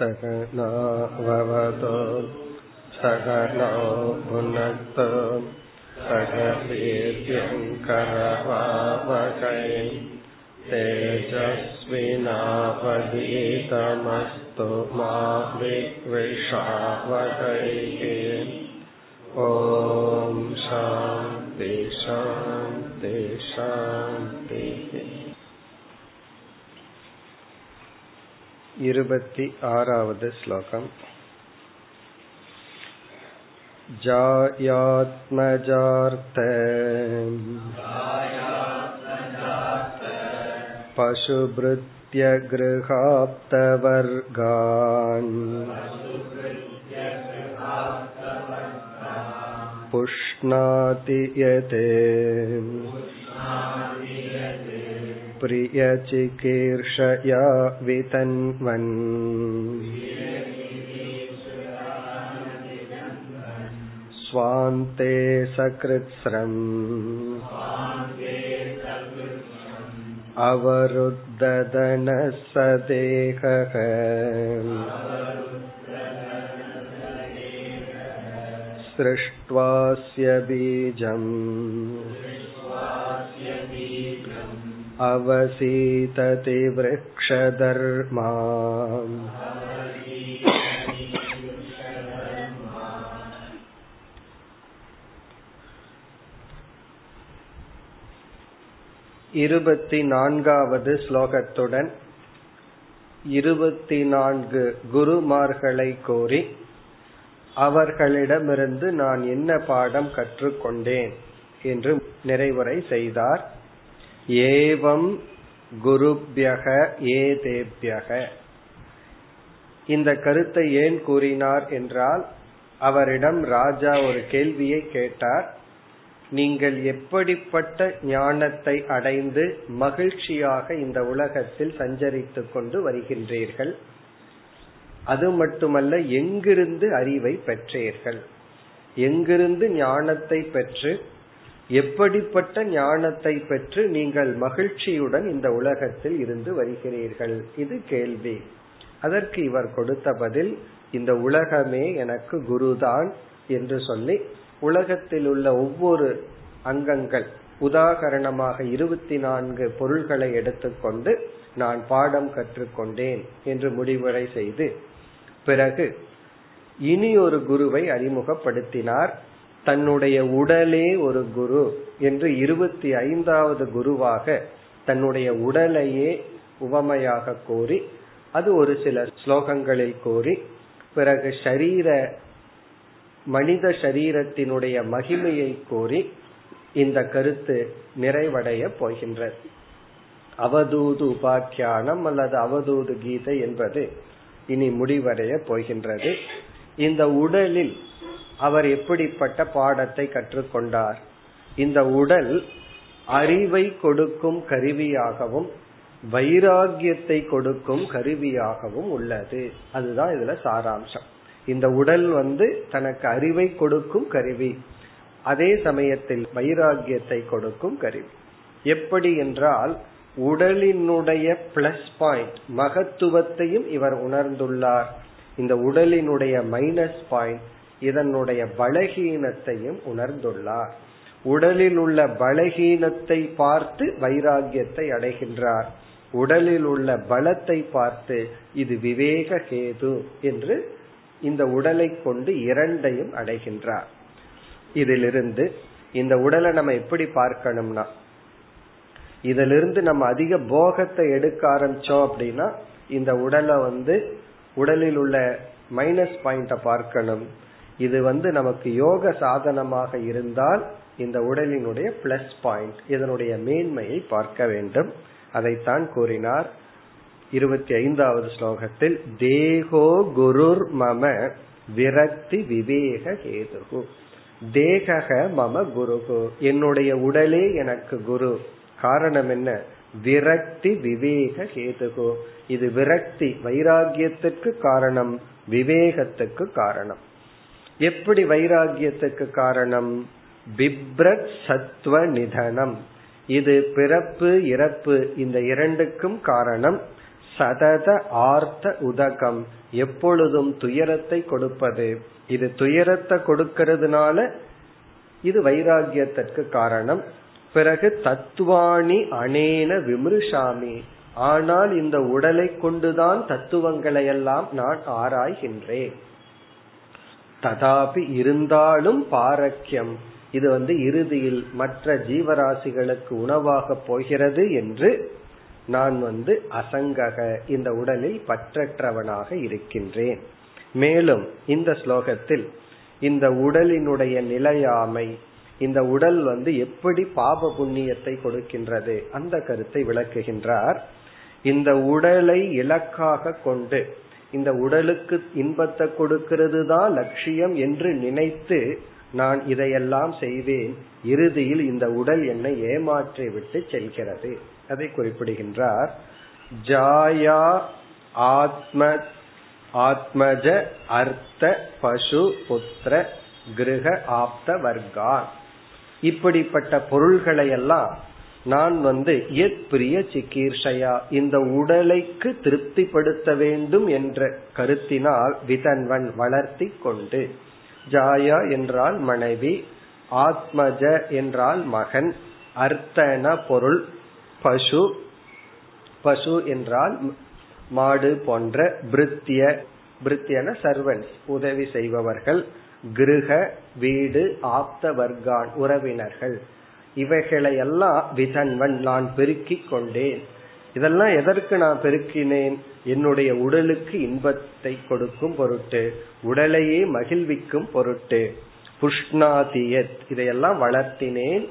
सकनाववतो सकनो भुनक्तो सकवीर्यङ्करवावकै तेजस्विनावधीतमस्तु मा विद्विषावकैः ॐ शान्ति शान्ति शान्तिः वद् श्लोकम् जायात्मजार्थ पशुभृत्यगृहाप्तवर्गान् पुष्णाति यते प्रियचिकीर्षया वितन्वन् स्वान्ते सकृत्स्रम् अवरुद्धदनः स देहः सृष्ट्वास्य बीजम् अवसीतति वृक्षधर्मा இருபத்தி நான்காவது ஸ்லோகத்துடன் இருபத்தி நான்கு குருமார்களை கோரி அவர்களிடமிருந்து நான் என்ன பாடம் கற்றுக்கொண்டேன் என்று நிறைவுரை செய்தார் ஏவம் குருபியக ஏதேபியக. இந்த கருத்தை ஏன் கூறினார் என்றால் அவரிடம் ராஜா ஒரு கேள்வியை கேட்டார். நீங்கள் எப்படிப்பட்ட ஞானத்தை அடைந்து மகிழ்ச்சியாக இந்த உலகத்தில் சஞ்சரித்து கொண்டு வருகின்றீர்கள்? அது மட்டுமல்ல எங்கிருந்து அறிவை பெற்றீர்கள்? எங்கிருந்து ஞானத்தை பெற்று எப்படிப்பட்ட ஞானத்தை பெற்று நீங்கள் மகிழ்ச்சியுடன் இந்த உலகத்தில் இருந்து வருகிறீர்கள்? இது கேள்வி. அதற்கு இவர் கொடுத்த பதில் இந்த உலகமே எனக்கு குருதான் என்று சொல்லி உலகத்தில் உள்ள ஒவ்வொரு அங்கங்கள் உதாகரணமாக இருபத்தி நான்கு பொருள்களை எடுத்துக்கொண்டு நான் பாடம் கற்றுக்கொண்டேன் என்று முடிவுரை செய்து பிறகு இனி ஒரு குருவை அறிமுகப்படுத்தினார். தன்னுடைய உடலே ஒரு குரு என்று இருபத்தி ஐந்தாவது குருவாக தன்னுடைய உடலையே உவமையாக கோரி அது ஒரு சில ஸ்லோகங்களில் கோரி பிறகு ஷரீர மனித சரீரத்தினுடைய மகிமையை கோரி இந்த கருத்து நிறைவடைய போகின்றது. அவதூது உபாக்கியானம் அல்லது அவதூது கீதை என்பது இனி முடிவடைய போகின்றது. இந்த உடலில் அவர் எப்படிப்பட்ட பாடத்தை கற்றுக்கொண்டார். இந்த உடல் அறிவை கொடுக்கும் கருவியாகவும் வைராகியத்தை கொடுக்கும் கருவியாகவும் உள்ளது. அதுதான் இதுல சாராம்சம். இந்த உடல் வந்து தனக்கு அறிவை கொடுக்கும் கருவி. அதே சமயத்தில் வைராகியத்தை கொடுக்கும் கருவி. எப்படி என்றால் உடலினுடைய பிளஸ் பாயிண்ட் மகத்துவத்தையும் இவர் உணர்ந்துள்ளார். இந்த உடலினுடைய மைனஸ் பாயிண்ட் இதனுடைய பலகீனத்தையும் உணர்ந்துள்ளார். உடலில் உள்ள பலகீனத்தை பார்த்து வைராகியத்தை அடைகின்றார். உடலில் உள்ள பலத்தை பார்த்து இது விவேக கேது என்று இந்த உடலை கொண்டு இரண்டையும் அடைகின்றார். இதிலிருந்து இந்த உடலை நம்ம எப்படி பார்க்கணும்னா இதிலிருந்து நம்ம அதிக போகத்தை எடுக்க ஆரம்பிச்சோம் அப்படின்னா இந்த உடலை வந்து உடலில் உள்ள மைனஸ் பாயிண்ட பார்க்கணும். இது வந்து நமக்கு யோக சாதனமாக இருந்தால் இந்த உடலினுடைய பிளஸ் பாயிண்ட் இதனுடைய மேன்மையை பார்க்க வேண்டும். அதைத்தான் கூறினார் இருபத்தி ஐந்தாவது ஸ்லோகத்தில் தேகோ குருர் மம விரக்தி விவேக கேதுகு. தேகக மம குருகு. என்னுடைய உடலே எனக்கு குரு. காரணம் என்ன? விரக்தி விவேக கேதுகு. இது விரக்தி வைராகியத்துக்கு காரணம் விவேகத்துக்கு காரணம். எப்படி வைராகியத்துக்கு காரணம்? பிப்ரத் சத்வ நிதனம். இது பிறப்பு இறப்பு இந்த இரண்டுக்கும் காரணம். சதத ஆர்த்த உதகம். எப்பொழுதும் துயரத்தை கொடுப்பது. இது துயரத்தை கொடுக்கிறதுனால இது வைராகியத்திற்கு காரணம். பிறகு தத்துவாணி அனேன விமிருஷாமி. ஆனால் இந்த உடலை கொண்டுதான் தத்துவங்களை எல்லாம் நான் ஆராய்கின்றேன். ததாபி இருந்தாலும் பாரக்கியம். இது வந்து இறுதியில் மற்ற ஜீவராசிகளுக்கு உணவாக போகிறது என்று நான் வந்து அசங்கக இந்த உடலில் பற்றற்றவனாக இருக்கின்றேன். மேலும் இந்த ஸ்லோகத்தில் இந்த உடலினுடைய நிலையாமை இந்த உடல் வந்து எப்படி பாப புண்ணியத்தை கொடுக்கின்றது அந்த கருத்தை விளக்குகின்றார். இந்த உடலை இலக்காக கொண்டு இந்த உடலுக்கு இன்பத்தை கொடுக்கிறது தான் லட்சியம் என்று நினைத்து நான் இதையெல்லாம் செய்வேன். இறுதியில் இந்த உடல் என்னை ஏமாற்றி விட்டு செல்கிறது. அதை குறிப்பிடுகின்றார். ஜாயா ஆத்ம ஆத்மஜ அர்த்த பசு புத்திர கிரக ஆப்த வர்கா இப்படிப்பட்ட பொருள்களை எல்லாம் நான் வந்து எத் பிரிய இந்த உடலைக்கு திருப்திப்படுத்த வேண்டும் என்ற கருத்தினால் விதன்வன் வளர்த்தி கொண்டு ஜாயா என்றால் மனைவி ஆத்மஜ என்றால் மகன் அர்த்தன பொருள் பசு பசு என்றால் மாடு போன்ற பிரித்திய பிரித்தியன சர்வன்ஸ் உதவி செய்பவர்கள் கிருக வீடு ஆப்த வர்கான் உறவினர்கள். இவைகளை எல்லாம் விதன்வன் நான் பெருக்கிக் கொண்டேன். இதெல்லாம் எதற்கு நான் பெருக்கினேன்? என்னுடைய உடலுக்கு இன்பத்தை கொடுக்கும் பொருட்டு உடலையே மகிழ்விக்கும் பொருட்டு. புஷ்ணாதியத் இதையெல்லாம் வளர்த்தினேன்.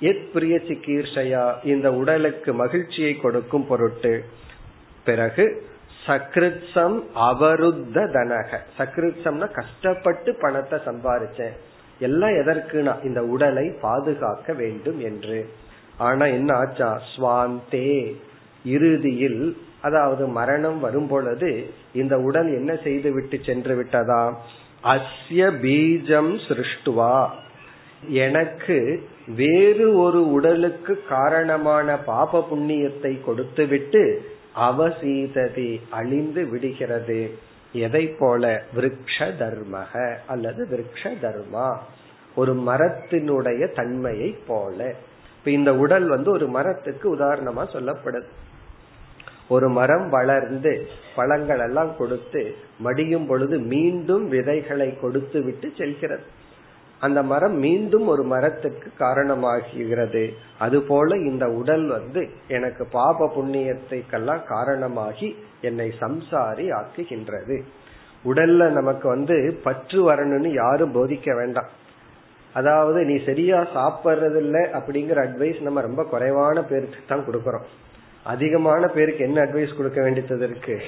எத் பிரிய சிகீர்ஷையா இந்த உடலுக்கு மகிழ்ச்சியை கொடுக்கும் பொருட்டு. பிறகு சக்ருத்சம் அவருத்த தனக சக்ருத்சம்னா கஷ்டப்பட்டு பணத்தை சம்பாரிச்சேன். எல்லாம் எதற்குனா இந்த உடலை பாதுகாக்க வேண்டும் என்று. ஆனா என்ன ஆச்சா? சுவாந்தே இறுதியில் அதாவது மரணம் வரும் பொழுது இந்த உடல் என்ன செய்து விட்டு சென்று விட்டதா? அஸ்ய பீஜம் சிருஷ்டுவா. எனக்கு வேறு ஒரு உடலுக்கு காரணமான பாப புண்ணியத்தை கொடுத்துவிட்டு அவசீததி அழிந்து விடுகிறது. எதை போல விரக்ஷ தர்மக அல்லது விரக்ஷ தர்மா ஒரு மரத்தினுடைய தன்மையை போல. இப்ப இந்த உடல் வந்து ஒரு மரத்துக்கு உதாரணமா சொல்லப்படுது. ஒரு மரம் வளர்ந்து பழங்கள் எல்லாம் கொடுத்து மடியும் பொழுது மீண்டும் விதைகளை கொடுத்து விட்டு செல்கிறது. அந்த மரம் மீண்டும் ஒரு மரத்துக்கு காரணமாகிறது. அதுபோல இந்த உடல் வந்து எனக்கு பாப புண்ணியத்தைக்கெல்லாம் காரணமாகி என்னை சம்சாரி ஆக்குகின்றது. உடல்ல நமக்கு வந்து பற்று வரணும்னு யாரும் போதிக்க வேண்டாம். அதாவது நீ சரியா சாப்பிட்றதில்ல அப்படிங்கிற அட்வைஸ் நம்ம ரொம்ப குறைவான பேருக்கு தான் கொடுக்கறோம். அதிகமான பேருக்கு என்ன அட்வைஸ் கொடுக்க வேண்டியது இருக்கு?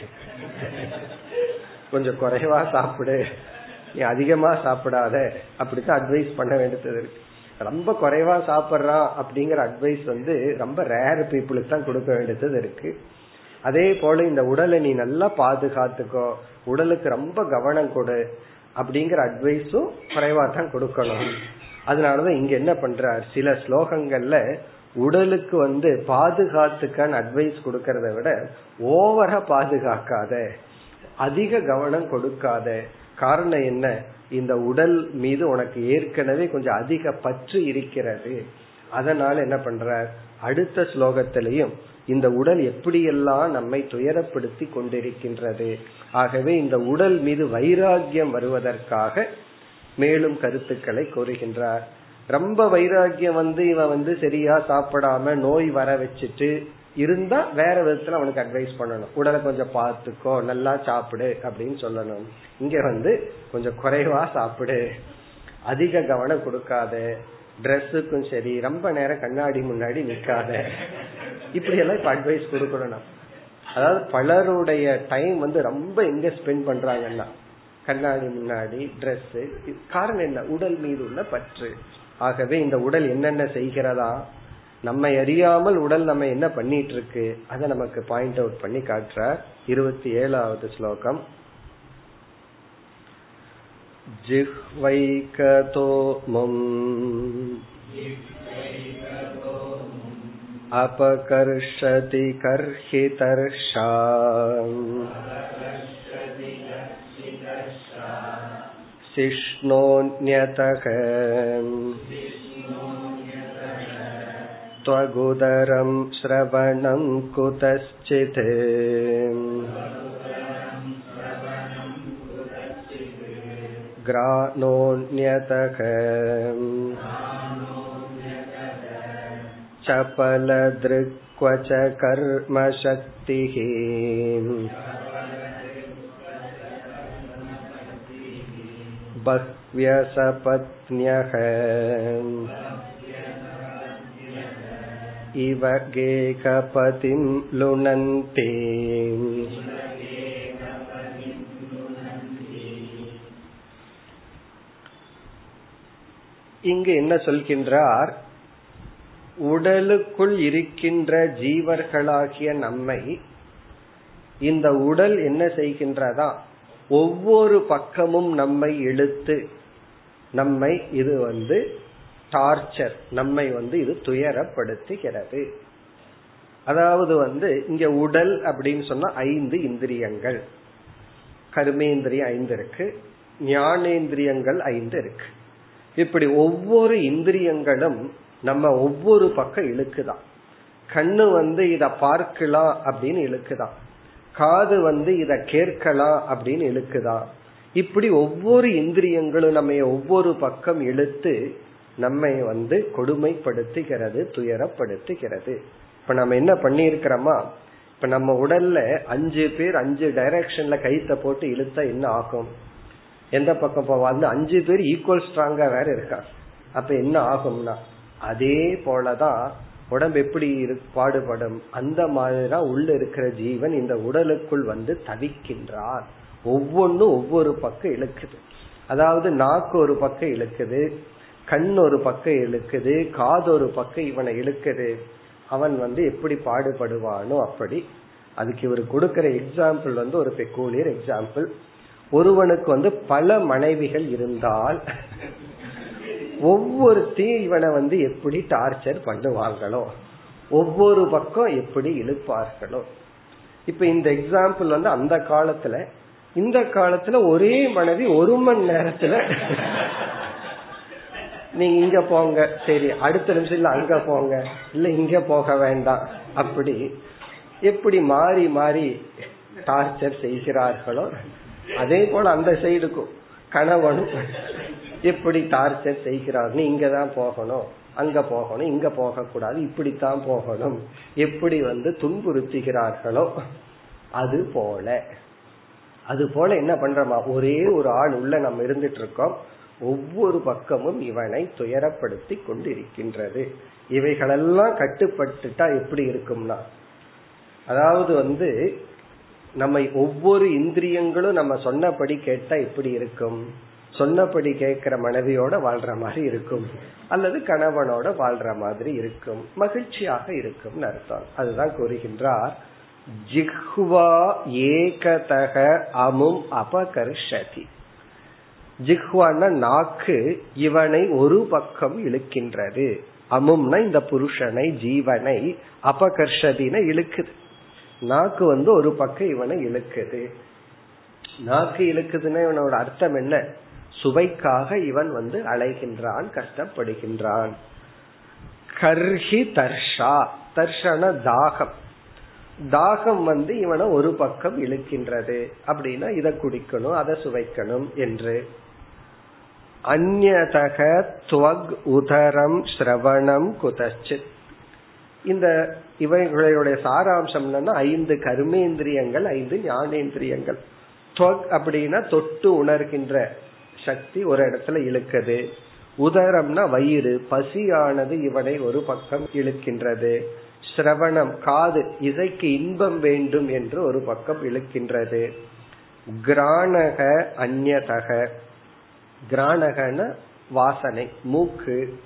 கொஞ்சம் குறைவா சாப்பிடு. நீ அதிகமா சாப்பிடாத. அப்படித்தான் அட்வைஸ் பண்ண வேண்டியது இருக்கு. ரொம்ப குறைவா சாப்பிட்றான் அப்படிங்கிற அட்வைஸ் வந்து ரொம்ப ரேர் பீப்புளுக்கு தான் கொடுக்க வேண்டியது இருக்கு. அதே போல இந்த உடலை நீ நல்லா பாதுகாத்துக்கோ. உடலுக்கு ரொம்ப கவனம் கொடு அப்படிங்கிற அட்வைஸும் குறைவா தான் கொடுக்கணும். அதனாலதான் இங்க என்ன பண்றார்? சில ஸ்லோகங்கள்ல உடலுக்கு வந்து பாதுகாத்துக்கான அட்வைஸ் கொடுக்கறத விட ஓவரா பாதுகாக்காத. அதிக கவனம் கொடுக்காத. காரணம் என்ன? இந்த உடல் மீது உனக்கு ஏற்கனவே கொஞ்சம் அதிக பற்று இருக்கிறது. அதனால என்ன பண்ற அடுத்த ஸ்லோகத்திலையும் இந்த உடல் எப்படியெல்லாம் நம்மை துயரப்படுத்தி கொண்டிருக்கின்றது. ஆகவே இந்த உடல் மீது வைராகியம் வருவதற்காக மேலும் கருத்துக்களை கூறுகின்றார். ரொம்ப வைராகியம் வந்து இவன் வந்து சரியா சாப்பிடாம நோய் வர வச்சுட்டு இருந்தா வேற விதத்துல அவனுக்கு அட்வைஸ் பண்ணணும். உடலை கொஞ்சம் பார்த்துக்கோ நல்லா சாப்பிடு அப்படின்னு சொல்லணும். இங்க வந்து கொஞ்சம் குறைவா சாப்பிடு. அதிக கவனம் கொடுக்காத. ட்ரெஸ்ஸுக்கும் சரி ரொம்ப நேரம் கண்ணாடி முன்னாடி நிக்காத. இப்படி எல்லாம் இப்ப அட்வைஸ் கொடுக்கணும் அதாவது பலருடைய டைம் வந்து ரொம்ப எங்க ஸ்பெண்ட் பண்றாங்கன்னா கண்ணாடி முன்னாடி ட்ரெஸ் காரணம் என்ன? உடல் மீது உள்ள பற்று. ஆகவே இந்த உடல் என்னென்ன செய்கிறதா? நம்மை அறியாமல் உடல் நம்ம என்ன பண்ணிட்டு இருக்கு அதை நமக்கு பாயிண்ட் அவுட் பண்ணி காட்டுறார் இருபத்தி ஏழாவது ஸ்லோகம் जिह्वैकतो मुम् अपकर्षति कर्हितर्षा शिष्णोऽन्यतः त्वगुदरं श्रवणं कुतश्चित् ग्राणोऽन्यतः चपलदृक्व च कर्मशक्तिः बह्व्यसपत्न्यः इव गेकपतिं लुनन्ति இங்கு என்ன சொல்கின்றார் உடலுக்குள் இருக்கின்ற ஜீவர்களாகிய நம்மை இந்த உடல் என்ன செய்கின்றதா ஒவ்வொரு பக்கமும் நம்மை இழுத்து நம்மை இது வந்து டார்ச்சர் நம்மை வந்து இது துயரப்படுத்துகிறது. அதாவது வந்து இங்க உடல் அப்படின்னு சொன்னா ஐந்து இந்திரியங்கள். கர்மேந்திரியம் ஐந்து இருக்கு ஞானேந்திரியங்கள் ஐந்து இருக்கு. இப்படி ஒவ்வொரு இந்திரியங்களும் நம்ம ஒவ்வொரு பக்கம் இழுக்குதான். கண்ணு வந்து இத பார்க்கலாம் அப்படின்னு இழுக்குதான். காது வந்து இத கேட்கலாம் அப்படின்னு இழுக்குதான். இப்படி ஒவ்வொரு இந்திரியங்களும் நம்ம ஒவ்வொரு பக்கம் இழுத்து நம்மை வந்து கொடுமைப்படுத்துகிறது துயரப்படுத்துகிறது. இப்ப நம்ம என்ன பண்ணிருக்கிறோமா இப்ப நம்ம உடல்ல அஞ்சு பேர் அஞ்சு டைரக்ஷன்ல கைத்த போட்டு இழுத்தா என்ன ஆகும்? எந்த பக்கம் போவாது அந்த அஞ்சு பேர் ஈக்குவல் ஸ்ட்ராங்கா வேற இருக்கா? அப்ப என்ன ஆகும்னா அதே போலதான் உடம்பு எப்படி பாடுபடும்? அந்த மாதிரிதான் உள்ள இருக்கிற ஜீவன் இந்த உடலுக்குள் வந்து தவிக்கின்றார். ஒவ்வொன்னும் ஒவ்வொரு பக்கம் இழுக்குது. அதாவது நாக்கு ஒரு பக்கம் இழுக்குது கண் ஒரு பக்கம் இழுக்குது காது ஒரு பக்கம் இவனை இழுக்குது. அவன் வந்து எப்படி பாடுபடுவானோ அப்படி. அதுக்கு இவர் கொடுக்கிற எக்ஸாம்பிள் வந்து ஒரு பெக்கூலியர் எக்ஸாம்பிள் ஒருவனுக்கு வந்து பல மனைவிகள் இருந்தால் ஒவ்வொருத்தையும் இவனை வந்து எப்படி டார்ச்சர் பண்ணுவார்களோ ஒவ்வொரு பக்கம் எப்படி இழுப்பார்களோ. இப்ப இந்த எக்ஸாம்பிள் வந்து அந்த காலத்துல இந்த காலத்துல ஒரே மனைவி ஒரு மணி நேரத்துல நீங்க இங்க போங்க. சரி அடுத்த நிமிஷம் இல்ல அங்க போங்க. இல்ல இங்க போக வேண்டாம். அப்படி எப்படி மாறி மாறி டார்ச்சர் செய்கிறார்களோ அதே போல அந்த சைடுக்கும் கணவனும் எப்படி டார்ச்சர் செய்கிறார்? நீ இங்கதான் போகணும். அங்க போகணும். இங்க போக கூடாது இப்படித்தான் போகணும். எப்படி வந்து துன்புறுத்துகிறார்களோ அது போல. அது போல என்ன பண்றோமா? ஒரே ஒரு ஆள் உள்ள நம்ம இருந்துட்டு இருக்கோம். ஒவ்வொரு பக்கமும் இவனை துயரப்படுத்தி கொண்டிருக்கின்றது. இவைகளெல்லாம் கட்டுப்பட்டுட்டா எப்படி இருக்கும்னா? அதாவது வந்து நம்ம ஒவ்வொரு இந்திரியங்களும் நம்ம சொன்னபடி கேட்டா எப்படி இருக்கும்? சொன்னபடி கேட்கிற மனைவியோட வாழ்ற மாதிரி இருக்கும். அல்லது கணவனோட வாழ்ற மாதிரி இருக்கும். மகிழ்ச்சியாக இருக்கும் அர்த்தம். அதுதான் கூறுகின்றார். ஜிஹ்வா ஏகதக அமும் அபகர்ஷதி. ஜிஹ்வான நாக்கு இவனை ஒரு பக்கம் இழுக்கின்றது. அமும்னா இந்த புருஷனை ஜீவனை அபகர்ஷதின இழுக்குது. நாக்கு வந்து ஒரு பக்கம் இவனை இழுக்குது. நாக்கு இழுக்குதுன்னா இவனோட அர்த்தம் என்ன? சுவைக்காக இவன் வந்து அலைகின்றான் கஷ்டப்படுகின்றான். கர்ஹி தர்ஷா. தர்ஷன தாகம். தாகம் வந்து இவனை ஒரு பக்கம் இழுக்கின்றது. அப்படின்னா இதை குடிக்கணும் அதை சுவைக்கணும் என்று. அந்நதக துவக் உதரம் ஸ்ரவணம் குதச்சித். இந்த இவைகளுடைய சாராம்சம் என்னன்னா ஐந்து கர்மேந்திரியங்கள் ஐந்து ஞானேந்திரியங்கள். துவக் அப்படின்னா தொட்டு உணர்கின்ற சக்தி ஒரு இடத்துல இழுக்குது. உதரம்னா வயிறு பசியானது இவனை ஒரு பக்கம் இழுக்கின்றது. சிரவணம் காது இசைக்கு இன்பம் வேண்டும் என்று ஒரு பக்கம் இழுக்கின்றது. கிராணக அந்நதக. கிராணகன வாசனை மூக்கு.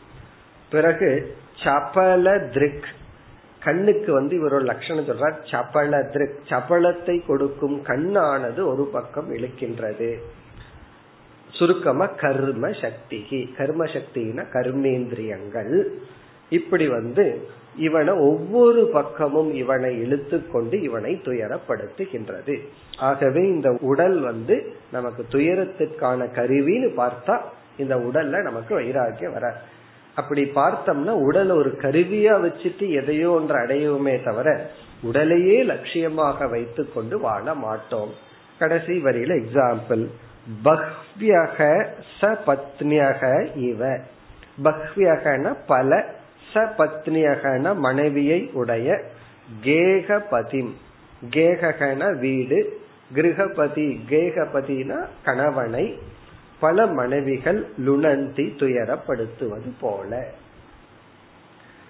பிறகு சபல திருக் கண்ணுக்கு வந்து இவர் ஒரு லட்சணம் சொல்றார் சபல திருக் சபலத்தை கொடுக்கும் கண்ணானது ஒரு பக்கம் இழுக்கின்றது. சுருக்கமா கர்ம சக்தி கர்ம சக்தினா கர்மேந்திரியங்கள். இப்படி வந்து இவனை ஒவ்வொரு பக்கமும் இவனை இழுத்துக்கொண்டு இவனை துயரப்படுத்துகின்றது. ஆகவே இந்த உடல் வந்து நமக்கு துயரத்திற்கான கருவின்னு பார்த்தா இந்த உடல்ல நமக்கு வைராக்கியம் வர அப்படி பார்த்தோம்னா உடல் ஒரு கருவியா வச்சுட்டு எதையோ ஒன்று அடையவுமே தவிர உடலையே லட்சியமாக வைத்து கொண்டு வாழ மாட்டோம். கடைசி வரியில எக்ஸாம்பிள் பஹ்வியக சபத்னியக இவ. பஹ்வியகன பல சபத்னியகன மனைவியை உடைய கேகபதிம். கேககன வீடு. கிரகபதி கேகபதினா கணவனை. பல மனைவிகள் லுணந்தி துயரப்படுத்துவது போல.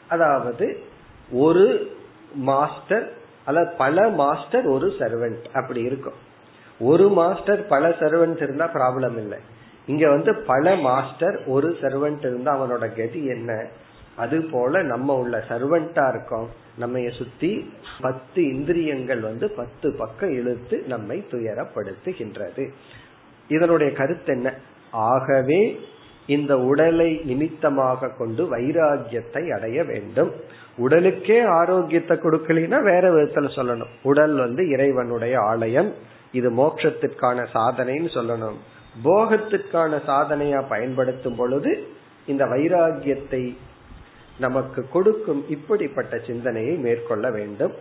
அதாவது ஒரு மாஸ்டர் அல்லது பல மாஸ்டர் ஒரு சர்வெண்ட் அப்படி இருக்கும். ஒரு மாஸ்டர் பல சர்வெண்ட் இருந்தா ப்ராப்ளம் இல்லை. இங்க வந்து பல மாஸ்டர் ஒரு சர்வெண்ட் இருந்தா அவனோட கதி என்ன? அது போல நம்ம உள்ள சர்வெண்டா இருக்கோம். நம்ம சுத்தி பத்து இந்திரியங்கள் வந்து பத்து பக்கம் இழுத்து நம்மை துயரப்படுத்துகின்றது. இதனுடைய கருத்து என்ன? ஆகவே இந்த உடலை நிமித்தமாக கொண்டு வைராகியத்தை அடைய வேண்டும். உடலுக்கே ஆரோக்கியத்தை கொடுக்கலனா வேற விதத்துல சொல்லணும். உடல் வந்து இறைவனுடைய ஆலயம். இது மோட்சத்திற்கான சாதனைன்னு சொல்லணும். போகத்திற்கான சாதனையா பயன்படுத்தும் பொழுது இந்த வைராகியத்தை நமக்கு கொடுக்கும் இப்படிப்பட்ட சிந்தனையை மேற்கொள்ள வேண்டும்.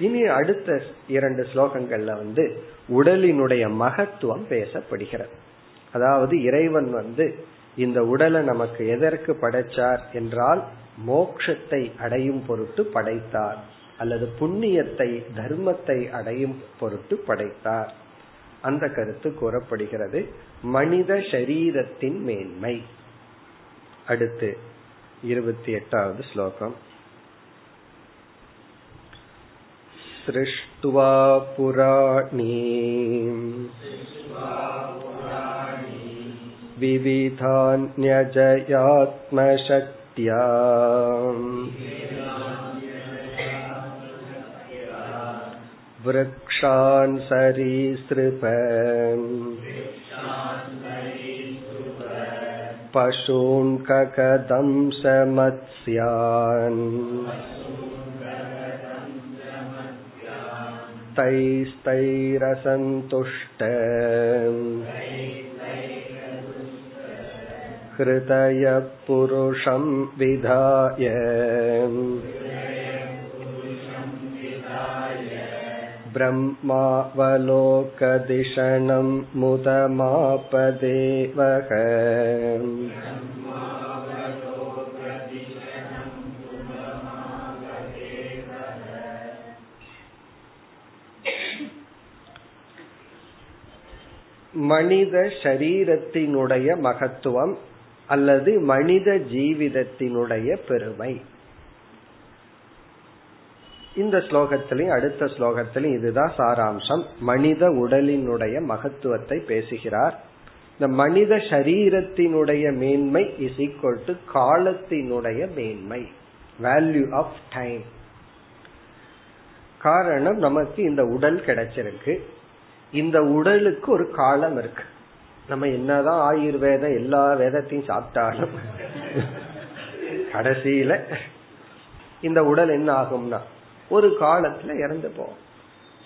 இனி அடுத்த இரண்டு ஸ்லோகங்கள்ல வந்து உடலினுடைய மகத்துவம் பேசப்படுகிறது. அதாவது இறைவன் வந்து இந்த உடலை நமக்கு எதற்கு படைச்சார் என்றால் மோக்ஷத்தை அடையும் பொருட்டு படைத்தார் அல்லது புண்ணியத்தை தர்மத்தை அடையும் பொருட்டு படைத்தார். அந்த கருத்து கூறப்படுகிறது. மனித சரீரத்தின் மேன்மை. அடுத்து 28வது श्लोकम् सृष्ट्वा पुराणी विविधान्यजयात्मशक्त्या वृक्षान् सरीसृप पशून् ककदंशमत्स्यान् तैस्तैरसन्तुष्ट हृदयपुरुषं विधाय ब्रह्मावलोकदिशनं मुदमापदेवः மனித சரீரத்தினுடைய மகத்துவம் அல்லது மனித ஜீவிதத்தினுடைய பெருமை இந்த ஸ்லோகத்திலையும் அடுத்த ஸ்லோகத்திலும் இதுதான் சாராம்சம். மனித உடலினுடைய மகத்துவத்தை பேசுகிறார். இந்த மனித சரீரத்தினுடைய மேன்மை இஸ் ஈக்வல் டு காலத்தினுடைய மேன்மை. வேல்யூ ஆஃப் டைம் காரணம் நமக்கு இந்த உடல் கிடைச்சிருக்கு. இந்த உடலுக்கு ஒரு காலம் இருக்கு. நம்ம என்னதான் ஆயுர்வேதம் எல்லா வேதத்தையும் சாப்பிட்டாலும் கடைசியில இந்த உடல் என்ன ஆகும்னா ஒரு காலத்துல இறந்து போவோம்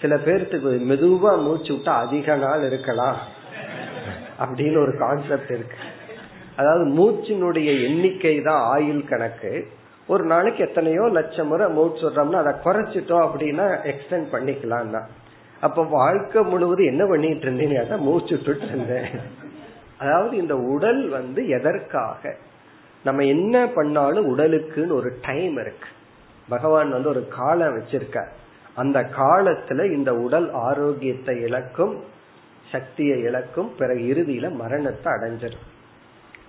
சில பேர்த்துக்கு மெதுவா மூச்சு விட்டா அதிக நாள் இருக்கலாம். அப்படின்னு ஒரு கான்செப்ட் இருக்கு. அதாவது மூச்சினுடைய எண்ணிக்கை தான் ஆயுள் கணக்கு. ஒரு நாளைக்கு எத்தனையோ லட்சம் முறை மூச்சு விடுறோம்னா அதை குறைச்சிட்டோம் அப்படின்னா எக்ஸ்டென்ட் பண்ணிக்கலாம் தான் அப்ப வாழ்க்கை முழுவதும் என்ன பண்ணிட்டு இருந்தீங்க மூச்சு விட்டு இருந்தேன். அதாவது இந்த உடல் வந்து எதற்காக? நம்ம என்ன பண்ணாலும் உடலுக்குன்னு ஒரு டைம் இருக்கு. பகவான் வந்து ஒரு காலம் வச்சிருக்க அந்த காலத்துல இந்த உடல் ஆரோக்கியத்தை இழக்கும் சக்தியை இழக்கும் பிறகு இறுதியில மரணத்தை அடைஞ்சிடும்.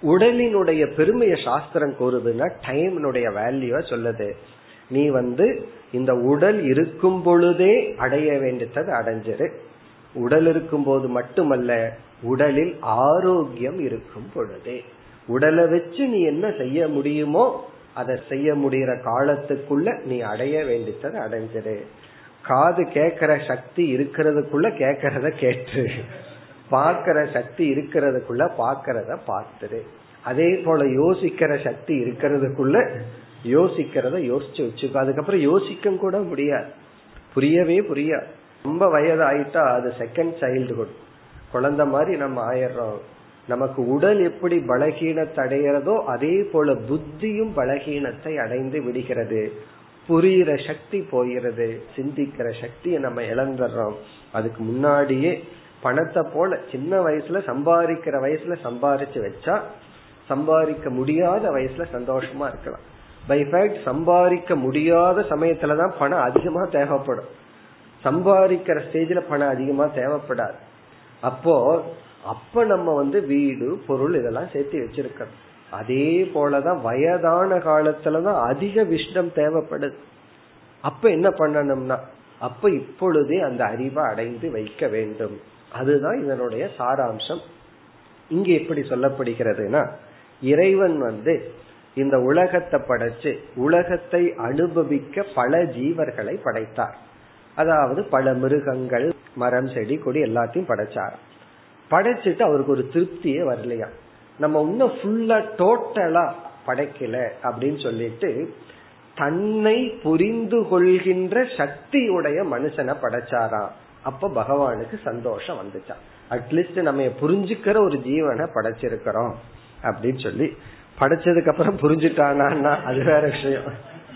உடலினுடைய பெருமையை சாஸ்திரம் கூறுதுன்னா டைம்னுடைய வேல்யூவ சொல்லுது. நீ வந்து இந்த உடல் இருக்கும் பொழுதே அடைய வேண்டியது அடைஞ்சிரு. உடல் இருக்கும் போது மட்டுமல்ல உடலில் ஆரோக்கியம் இருக்கும் பொழுதே. உடலை வச்சு நீ என்ன செய்ய முடியுமோ அதை செய்ய முடிகிற காலத்துக்குள்ள நீ அடைய வேண்டியதை அடைஞ்சிரு காது கேட்கிற சக்தி இருக்கிறதுக்குள்ள கேட்கறத கேட்டு. பார்க்கிற சக்தி இருக்கிறதுக்குள்ள பார்க்கறத பார்த்துரு அதே போல யோசிக்கிற சக்தி இருக்கிறதுக்குள்ள யோசிக்கிறத யோசிச்சு வச்சுக்கோ. அதுக்கப்புறம் யோசிக்க கூட முடியாது. புரியவே புரியாது. ரொம்ப வயது ஆயிட்டா அது செகண்ட் சைல்டுஹுட் குழந்தை மாதிரி நம்ம ஆயிடுறோம். நமக்கு உடல் எப்படி பலகீனத்தை அடைகிறதோ அதே போல புத்தியும் பலகீனத்தை அடைந்து விடுகிறது. புரிகிற சக்தி போகிறது. சிந்திக்கிற சக்தியை நம்ம இழந்துடுறோம். அதுக்கு முன்னாடியே பணத்தை போல சின்ன வயசுல சம்பாதிக்கிற வயசுல சம்பாரிச்சு வச்சா சம்பாதிக்க முடியாத வயசுல சந்தோஷமா இருக்கலாம். பை ஃபேக்ட் சம்பாதிக்க முடியாத சமயத்துலதான் பணம் அதிகமா தேவைப்படும். சம்பாதிக்கிற ஸ்டேஜ்ல பணம் அதிகமா தேவைப்படாது. அப்போ அப்ப நம்ம வந்து வீடு பொருள் இதெல்லாம் சேர்த்து வச்சிருக்கோம் அதே போலதான் வயதான காலத்துலதான் அதிக விஷ்டம் தேவைப்படுது. அப்ப என்ன பண்ணணும்னா அப்ப இப்பொழுதே அந்த அறிவை அடைந்து வைக்க வேண்டும். அதுதான் இதனுடைய சாராம்சம். இங்க எப்படி சொல்லப்படுகிறதுனா இறைவன் வந்து இந்த உலகத்தை படைச்சு உலகத்தை அனுபவிக்க பல ஜீவர்களை படைத்தார். அதாவது பல மிருகங்கள் மரம் செடி கொடி எல்லாத்தையும் படைச்சார் படைச்சிட்டு அவருக்கு ஒரு திருப்தியே வரலையா? நம்ம இன்னும் ஃபுல்லா டோட்டலா படைக்கல அப்படின்னு சொல்லிட்டு தன்னை புரிந்து கொள்கின்ற சக்தியுடைய மனுஷனை படைச்சாராம். அப்ப பகவானுக்கு சந்தோஷம் வந்துச்சான் அட்லீஸ்ட் நம்ம புரிஞ்சுக்கிற ஒரு ஜீவனை படைச்சிருக்கிறோம் அப்படின்னு சொல்லி படைச்சதுக்கு அப்புறம் புரிஞ்சுட்டானா அது வேற விஷயம்.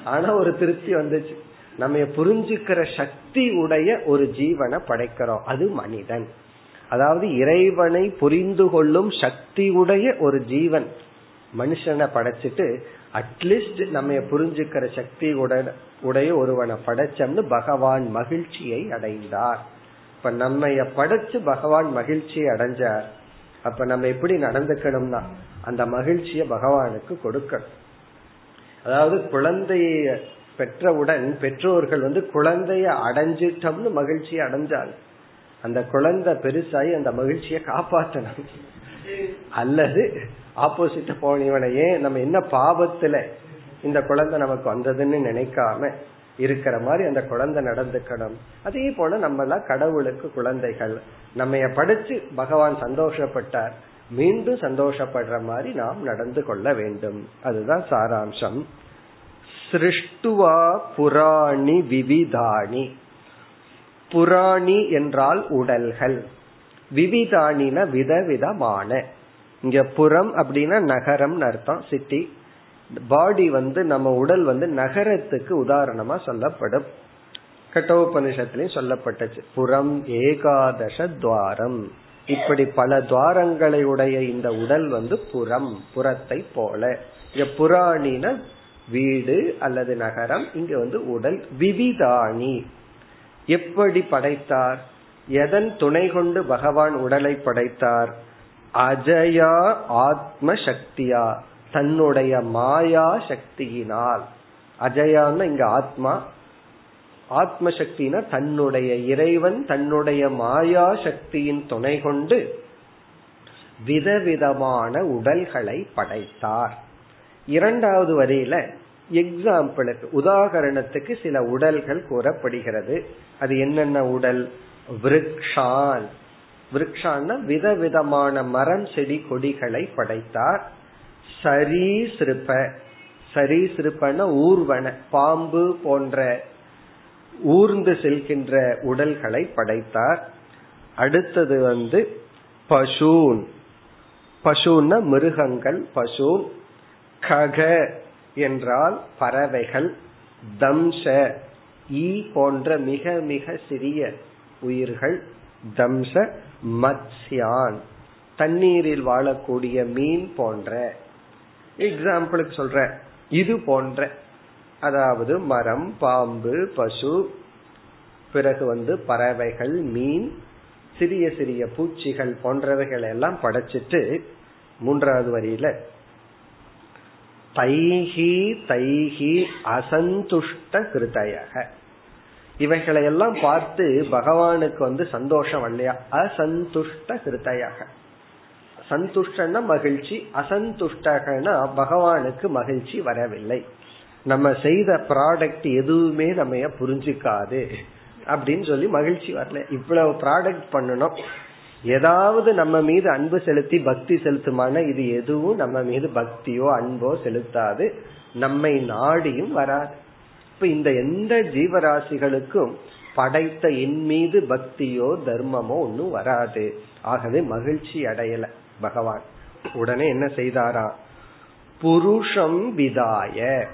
ஆனா ஒரு திருப்தி வந்துச்சு. நம்ம புரிஞ்சுக்கிற சக்தி உடைய ஒரு ஜீவனை படைக்கிறோம். அது மனிதன். அதாவது இறைவனை புரிந்து கொள்ளும் சக்தி உடைய ஒரு ஜீவன். மனுஷனை படைச்சிட்டு அட்லீஸ்ட் நம்ம புரிஞ்சுக்கிற சக்தி உடைய ஒருவனை படைச்சோம்னு பகவான் மகிழ்ச்சியை அடைந்தார். இப்ப நம்ம படைச்சு பகவான் மகிழ்ச்சியை அடைஞ்சார். அப்ப நம்ம எப்படி நடந்துக்கணும்னா அந்த மகிழ்ச்சிய பகவானுக்கு கொடுக்கணும். அதாவது குழந்தைய பெற்றவுடன் பெற்றோர்கள் வந்து குழந்தைய அடைஞ்சிட்டோம்னு மகிழ்ச்சியை அடைஞ்சாங்க. அந்த குழந்தை பெருசாகி அந்த மகிழ்ச்சியை காப்பாற்றணும். அல்லது ஆப்போசிட் போனவனையே நம்ம என்ன பாவத்துல இந்த குழந்தை நமக்கு வந்ததுன்னு நினைக்காம இருக்கிற மாதிரி அந்த குழந்தை நடந்துக்கணும். அதே போல நம்ம எல்லாம் கடவுளுக்கு குழந்தைகள். நம்ம படிச்சு பகவான் சந்தோஷப்பட்டார். மீண்டும் சந்தோஷப்படுற மாதிரி நாம் நடந்து கொள்ள வேண்டும். அதுதான் சாராம்சம். சிருஷ்டுவா புராணி விவிதானி புராணி என்றால் உடல்கள். விவிதானின விதவிதமான. இங்க புறம் அப்படின்னா நகரம் அர்த்தம் சிட்டி பாடி வந்து நம்ம உடல் வந்து நகரத்துக்கு உதாரணமா சொல்லப்படும். கட்டோபனிஷத்திலையும் சொல்லப்பட்டச்சு. புறம் ஏகாதச துவாரம். இப்படி பல துவாரங்களை உடைய இந்த உடல் வந்து புறம் புறத்தை போல. இங்க புராணின வீடு அல்லது நகரம் இங்க வந்து உடல். விவிதாணி எப்படி படைத்தார்? எதன் துணை கொண்டு பகவான் உடலை படைத்தார்? அஜயா ஆத்ம சக்தியா தன்னுடைய மாயா சக்தியினால். அஜயான்னு இங்க ஆத்மா. ஆத்ம சக்தினா தன்னுடைய இறைவன் தன்னுடைய மாயா சக்தியின் துணை கொண்டு விதவிதமான உடல்களை படைத்தார். இரண்டாவது வரியில எக்ஸாம்பிளுக்கு உதாகரணத்துக்கு சில உடல்கள் கூறப்படுகிறது. அது என்னென்ன உடல்? விரக்ஷான் விரக்ஷான்னா விதவிதமான மரம் செடி கொடிகளை படைத்தார். சரீசிருப்ப சரீசிருப்பன ஊர்வன பாம்பு போன்ற ஊர்ந்து செல்கின்ற உடல்களை படைத்தார். அடுத்தது வந்து பசூன். பசுன்னா மிருகங்கள் பசு கக. என்றால் பறவைகள் தம்ச ஈ போன்ற மிக மிக சிறிய உயிர்கள் தம்ச மத்ஸ்யான் தண்ணீரில் வாழக்கூடிய மீன் போன்ற. எக்ஸாம்பிளுக்கு சொல்ற இது போன்ற. அதாவது மரம் பாம்பு பசு பிறகு வந்து பறவைகள் மீன் சிறிய சிறிய பூச்சிகள் போன்றவைகள் எல்லாம் படைச்சிட்டு மூன்றாவது வரியில தைஹி தைஹி அசந்துஷ்ட ஹிருதயக இவைகளை எல்லாம் பார்த்து பகவானுக்கு வந்து சந்தோஷம் இல்லையா? அசந்துஷ்ட ஹிருதயக சந்துஷ்டன மகிழ்ச்சி அசந்துஷ்டகனா பகவானுக்கு மகிழ்ச்சி வரவில்லை. நம்ம செய்த ப்ராடக்ட் எதுவுமே நம்ம புரிஞ்சுக்காது அப்படின்னு சொல்லி மகிழ்ச்சி வரல. இவ்வளவு ப்ராடக்ட் பண்ணணும். ஏதாவது நம்ம மீது அன்பு செலுத்தி பக்தி செலுத்துமான இது எதுவும் நம்ம மீது பக்தியோ அன்போ செலுத்தாது. நம்மை நாடியும் வராது. இப்ப இந்த எந்த ஜீவராசிகளுக்கும் படைத்த என் மீது பக்தியோ தர்மமோ ஒன்னும் வராது. ஆகவே மகிழ்ச்சி அடையல பகவான். உடனே என்ன செய்தாரா? புருஷம் விதாய.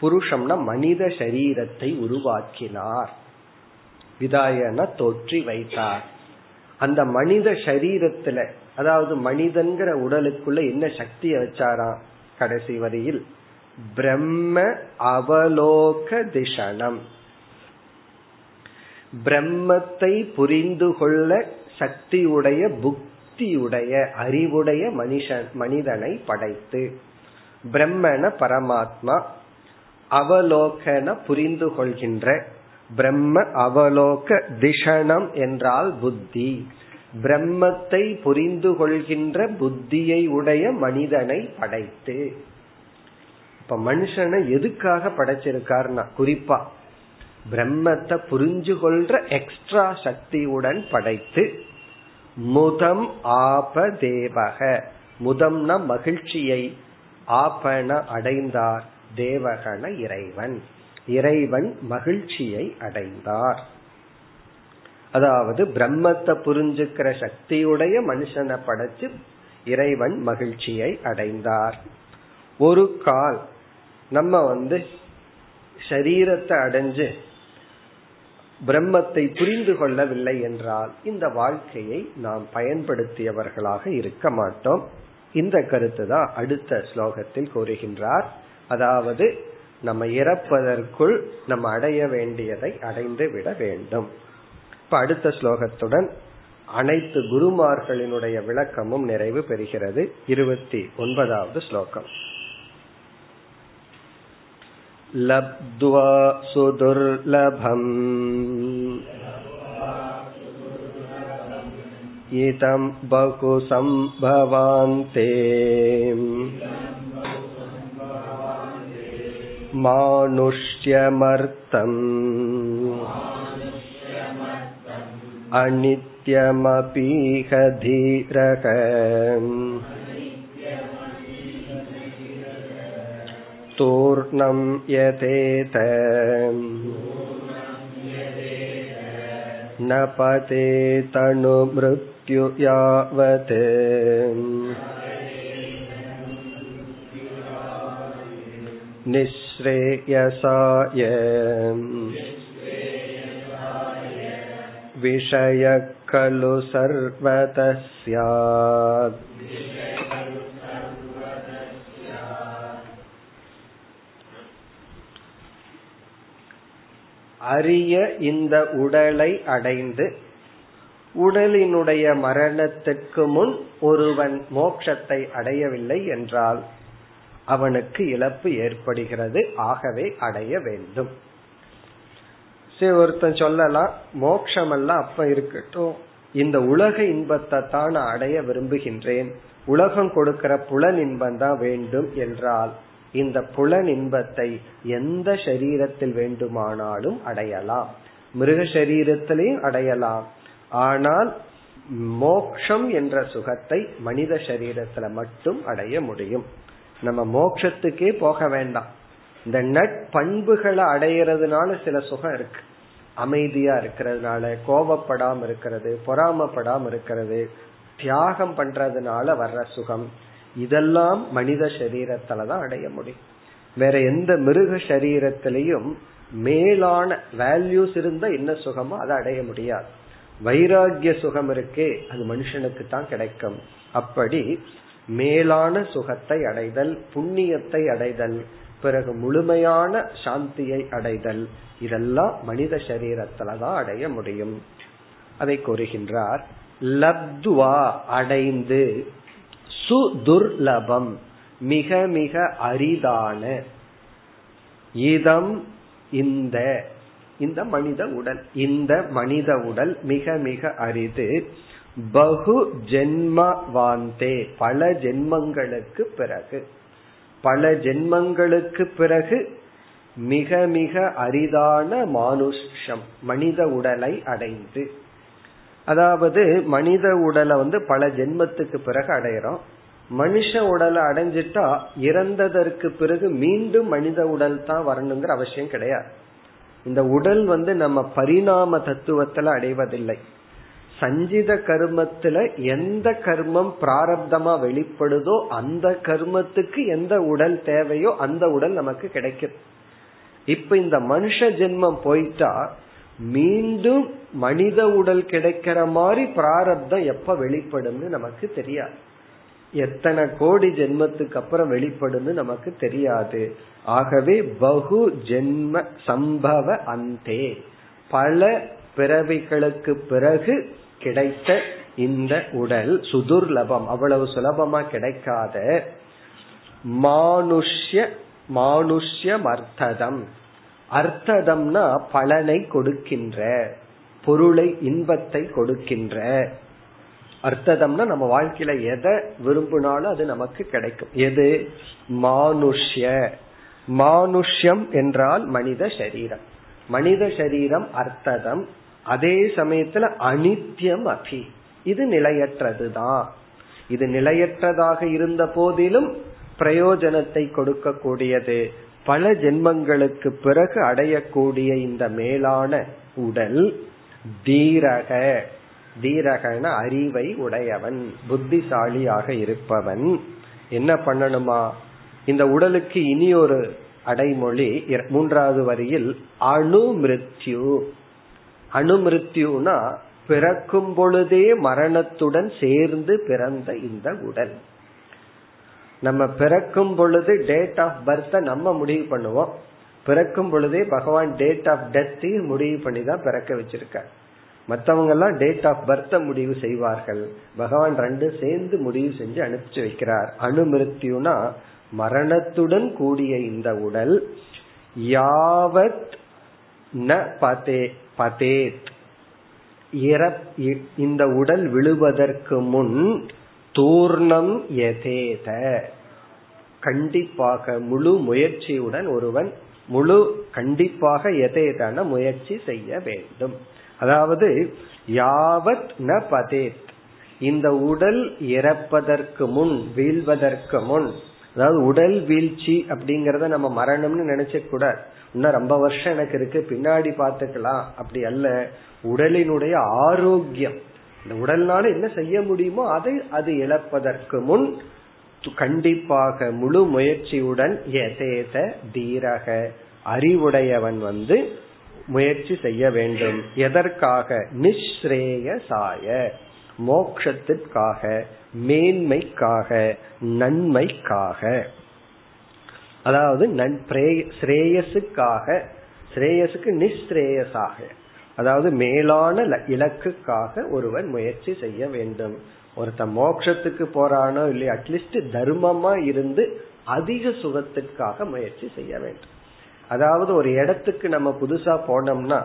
புருஷம்னா மனித சரீரத்தை உருவாக்கினார். விதாயன தோற்றி வைத்தார். அந்த மனித சரீரத்துல அதாவது மனிதன்கிற உடலுக்குள்ள என்ன சக்தியை வச்சாராம் கடைசி வரியில் பிரம்ம அவலோக திஷனம் பிரம்மத்தை புரிந்து கொள்ள சக்தியுடைய புக்தியுடைய அறிவுடைய மனுஷன் மனிதனை படைத்து பிரம்மன பரமாத்மா அவலோகன புரிந்து கொள்கின்ற பிரம்ம அவலோக திஷணம் என்றால் புத்தி. பிரம்மத்தை புரிந்து கொள்கின்ற புத்தியை உடைய மனிதனை படைத்து. இப்ப மனுஷனை எதுக்காக படைச்சிருக்காருன்னா குறிப்பா பிரம்மத்தை புரிஞ்சு கொள்ற எக்ஸ்ட்ரா சக்தியுடன் படைத்து முதம் ஆப தேவக. முதம்னா மகிழ்ச்சியை ஆபன அடைந்தார் தேவகன இறைவன். இறைவன் மகிழ்ச்சியை அடைந்தார். அதாவது பிரம்மத்தை புரிஞ்சுக்கிற சக்தியுடைய மனுஷனை படைச்சு இறைவன் மகிழ்ச்சியை அடைந்தார். ஒரு கால் நம்ம வந்து சரீரத்தை அடைஞ்சு பிரம்மத்தை புரிந்து கொள்ளவில்லை என்றால் இந்த வாழ்க்கையை நாம் பயன்படுத்தியவர்களாக இருக்க மாட்டோம். இந்த கருத்து தான் அடுத்த ஸ்லோகத்தில் கூறுகின்றார். அதாவது நம்ம இறப்பதற்குள் நம்ம அடைய வேண்டியதை அடைந்து விட வேண்டும் இப்ப அடுத்த ஸ்லோகத்துடன் அனைத்து குருமார்களினுடைய விளக்கமும் நிறைவு பெறுகிறது இருபத்தி ஒன்பதாவது ஸ்லோகம் लब्ध्वा सुदुर्लभम् इदं बहु सम्भवान्ते मानुष्यमर्थम् अनित्यमपीह धीरः तूर्णं यथेत न पते तनुभृत्यु यावत् निःश्रेयसाय विषयः खलु सर्वतः स्यात् அரிய இந்த உடலை அடைந்து உடலினுடைய மரணத்திற்கு முன் ஒருவன் மோட்சத்தை அடையவில்லை என்றால் அவனுக்கு இழப்பு ஏற்படுகிறது. ஆகவே அடைய வேண்டும். சரி ஒருத்தன் சொல்லலாம் மோட்சம் எல்லாம் அப்ப இருக்கட்டும். இந்த உலக இன்பத்தை தான் அடைய விரும்புகின்றேன். உலகம் கொடுக்கிற புலன் இன்பம் தான் வேண்டும் என்றால் இந்த புலன் இன்பத்தை எந்த சரீரத்தில் வேண்டுமானாலும் அடையலாம். மிருக சரீரத்திலையும் அடையலாம். ஆனால் மோக்ஷம் என்ற சுகத்தை மனித சரீரத்துல மட்டும் அடைய முடியும். நம்ம மோக்ஷத்துக்கே போக வேண்டாம். இந்த நட்பண்புகளை அடையிறதுனால சில சுகம் இருக்கு. அமைதியா இருக்கிறதுனால கோபப்படாம இருக்கிறது பொறாமப்படாம இருக்கிறது தியாகம் பண்றதுனால வர்ற சுகம். இதெல்லாம் மனித சரீரத்துலதான் அடைய முடியும். வேற எந்த மிருக சரீரத்திலையும் மேலான வேல்யூஸ் இருந்தா என்ன சுகமோ அதை அடைய முடியாது. வைராகிய சுகம் இருக்கே அது மனுஷனுக்கு தான் கிடைக்கும். அப்படி மேலான சுகத்தை அடைதல் புண்ணியத்தை அடைதல் பிறகு முழுமையான சாந்தியை அடைதல் இதெல்லாம் மனித சரீரத்துலதான் அடைய முடியும். அதை கூறுகின்றார் லப்துவா அடைந்து சுதுர்லபம் மிக மிக அரிதான இதம் இந்த இந்த மனித உடல் இந்த மனித உடல் மிக மிக அரிது. பகு ஜென்மவாந்தே. பல ஜென்மங்களுக்கு பிறகு. பல ஜென்மங்களுக்கு பிறகு மிக மிக அரிதான மானுஷம் மனித உடலை அடைந்து. அதாவது மனித உடலை வந்து பல ஜென்மத்துக்கு பிறகு அடையிறோம். மனுஷ உடலை அடைஞ்சிட்டா இறந்ததற்கு பிறகு மீண்டும் மனித உடல் தான் வரணுங்கிற அவசியம் கிடையாது. இந்த உடல் வந்து நம்ம பரிணாம தத்துவத்துல அடைவதில்லை. சஞ்சித கர்மத்துல எந்த கர்மம் பிராரப்தமா வெளிப்படுதோ அந்த கர்மத்துக்கு எந்த உடல் தேவையோ அந்த உடல் நமக்கு கிடைக்கும். இப்ப இந்த மனுஷ ஜென்மம் போயிட்டா மீண்டும் மனித உடல் கிடைக்கிற மாதிரி பிராரப்தம் எப்ப வெளிப்படும்னு நமக்கு தெரியாது. எத்தனை கோடி ஜென்மத்துக்கு அப்புறம் வெளிப்படும்னு நமக்கு தெரியாது. ஆகவே பகு ஜென்ம சம்பவ அந்தே. பல பிறவிகளுக்கு பிறகு கிடைத்த இந்த உடல் சுதுர்லபம் அவ்வளவு சுலபமா கிடைக்காத மானுஷ்ய மானுஷ்யம் அர்த்ததம் அர்த்ததம்னா பலனை கொடுக்கின்ற பொருளை இன்பத்தை கொடுக்கின்ற. அர்த்ததம்னா நம்ம வாழ்க்கையில எதை விரும்பினாலும் அது நமக்கு கிடைக்கும். எது? மானுஷ்ய. மானுஷ்யம் என்றால் மனித சரீரம். மனித சரீரம் அர்த்ததம். அதே சமயத்துல அனித்தியம் அபி. இது நிலையற்றதுதான். இது நிலையற்றதாக இருந்த போதிலும் பிரயோஜனத்தை கொடுக்கக்கூடியது. பல ஜென்மங்களுக்கு பிறகு அடையக்கூடிய இந்த மேலான உடல் தீரக. தீரகன அறிவை உடையவன் புத்திசாலியாக இருப்பவன். என்ன பண்ணணுமா? இந்த உடலுக்கு இனி ஒரு அடைமொழி மூன்றாவது வரியில் அணு மிருத்யு பிறக்கும் பொழுதே மரணத்துடன் சேர்ந்து பிறந்த இந்த உடல். நம்ம பிறக்கும் பொழுது டேட் ஆஃப் பர்த் நம்ம முடிவு பண்ணுவோம். பிறக்கும் பொழுதே பகவான் டேட் ஆஃப் டெத்தையும் முடிவு பண்ணி தான் பிறக்க வச்சிருக்க மற்றவங்க எல்லாம் டேட் ஆஃப் பர்த்தை முடிவு செய்வார்கள். பகவான் ரெண்டு சேர்ந்து முடிவு செஞ்சு அனுப்பிச்சு வைக்கிறார். அணுமிருத்யுனா மரணத்துடன் கூடிய இந்த உடல். யாவத் ந பதே. பதேத். இந்த உடல் விழுவதற்கு முன் தூர்ணம் எதேத கண்டிப்பாக முழு முயற்சியுடன் ஒருவன் முழு கண்டிப்பாக எதேதான முயற்சி செய்ய வேண்டும். அதாவது யாவத் ந பதேத். இந்த உடல் இறப்பதற்கு முன் வீழ்வதற்கு முன் அதாவது உடல் வீழ்ச்சி அப்படிங்கறத நம்ம மரணம்னு நினைச்ச கூட இன்னும் ரொம்ப வருஷம் எனக்கு இருக்கு பின்னாடி பாத்துக்கலாம் அப்படி அல்ல உடலினுடைய ஆரோக்கியம். இந்த உடல்னால என்ன செய்ய முடியுமோ அதை அது இழப்பதற்கு முன் கண்டிப்பாக முழு முயற்சியுடன் எதேத தீரக அறிவுடையவன் வந்து முயற்சி செய்ய வேண்டும். எதற்காக? நிஸ்ரேயசாய மோக்ஷத்திற்காக மேன்மைக்காக நன்மைக்காக. அதாவது ஸ்ரேயஸுக்காக ஸ்ரேயஸுக்கு நிஸ்ரேயஸாக அதாவது மேலான இலக்குக்காக ஒருவன் முயற்சி செய்ய வேண்டும். ஒருத்தன் மோட்சத்துக்கு போறானோ இல்லையோ அட்லீஸ்ட் தர்மமா இருந்து அதிக சுகத்திற்காக முயற்சி செய்ய வேண்டும். அதாவது ஒரு இடத்துக்கு நம்ம புதுசா போனோம்னா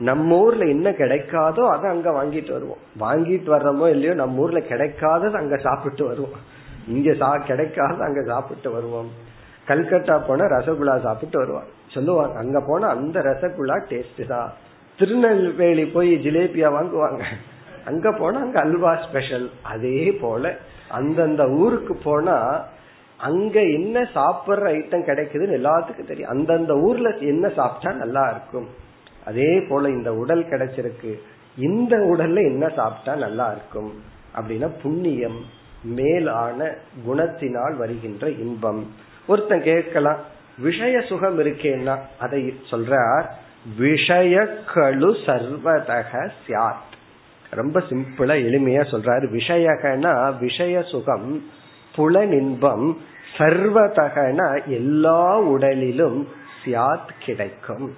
நம்ம ஊர்ல என்ன கிடைக்காதோ அதை அங்க வாங்கிட்டு வருவோம். வாங்கிட்டு வர்றோமோ இல்லையோ நம்ம ஊர்ல கிடைக்காதது அங்க சாப்பிட்டு வருவோம். இங்க சா கிடைக்காத அங்க சாப்பிட்டு வருவோம். கல்கட்டா போனா ரசகுல்லா சாப்பிட்டு வருவார். சொல்லுவாங்க அங்க போனா அந்த ரசகுல்லா டேஸ்ட் தான் திருநெல்வேலி போய் ஜிலேபியா வாங்குவாங்க. அங்க போனா அங்க அல்வா ஸ்பெஷல் அதே போல அந்தந்த ஊருக்கு போனா அங்க என்ன சாப்பிடுற ஐட்டம் கிடைக்குதுன்னு எல்லாத்துக்கும் தெரியும். அந்தந்த ஊர்ல என்ன சாப்பிட்டா நல்லா இருக்கும். அதே போல இந்த உடல் கிடைச்சிருக்கு. இந்த உடல்ல என்ன சாப்பிட்டா நல்லா இருக்கும் அப்படின்னா புண்ணியம் மேலான குணத்தினால் வருகின்ற இன்பம். ஒருத்தன் கேட்கலாம் விஷய சுகம் இருக்கேன்னா? அதை சொல்றார் கழு சர்வதக சியாத் ரொம்ப சிம்பிளா எளிமையா சொல்றாரு. விஷயகனா விஷய சுகம் புலனின்பம் சர்வதகனா எல்லா உடலிலும் சியாத் கிடைக்கும்.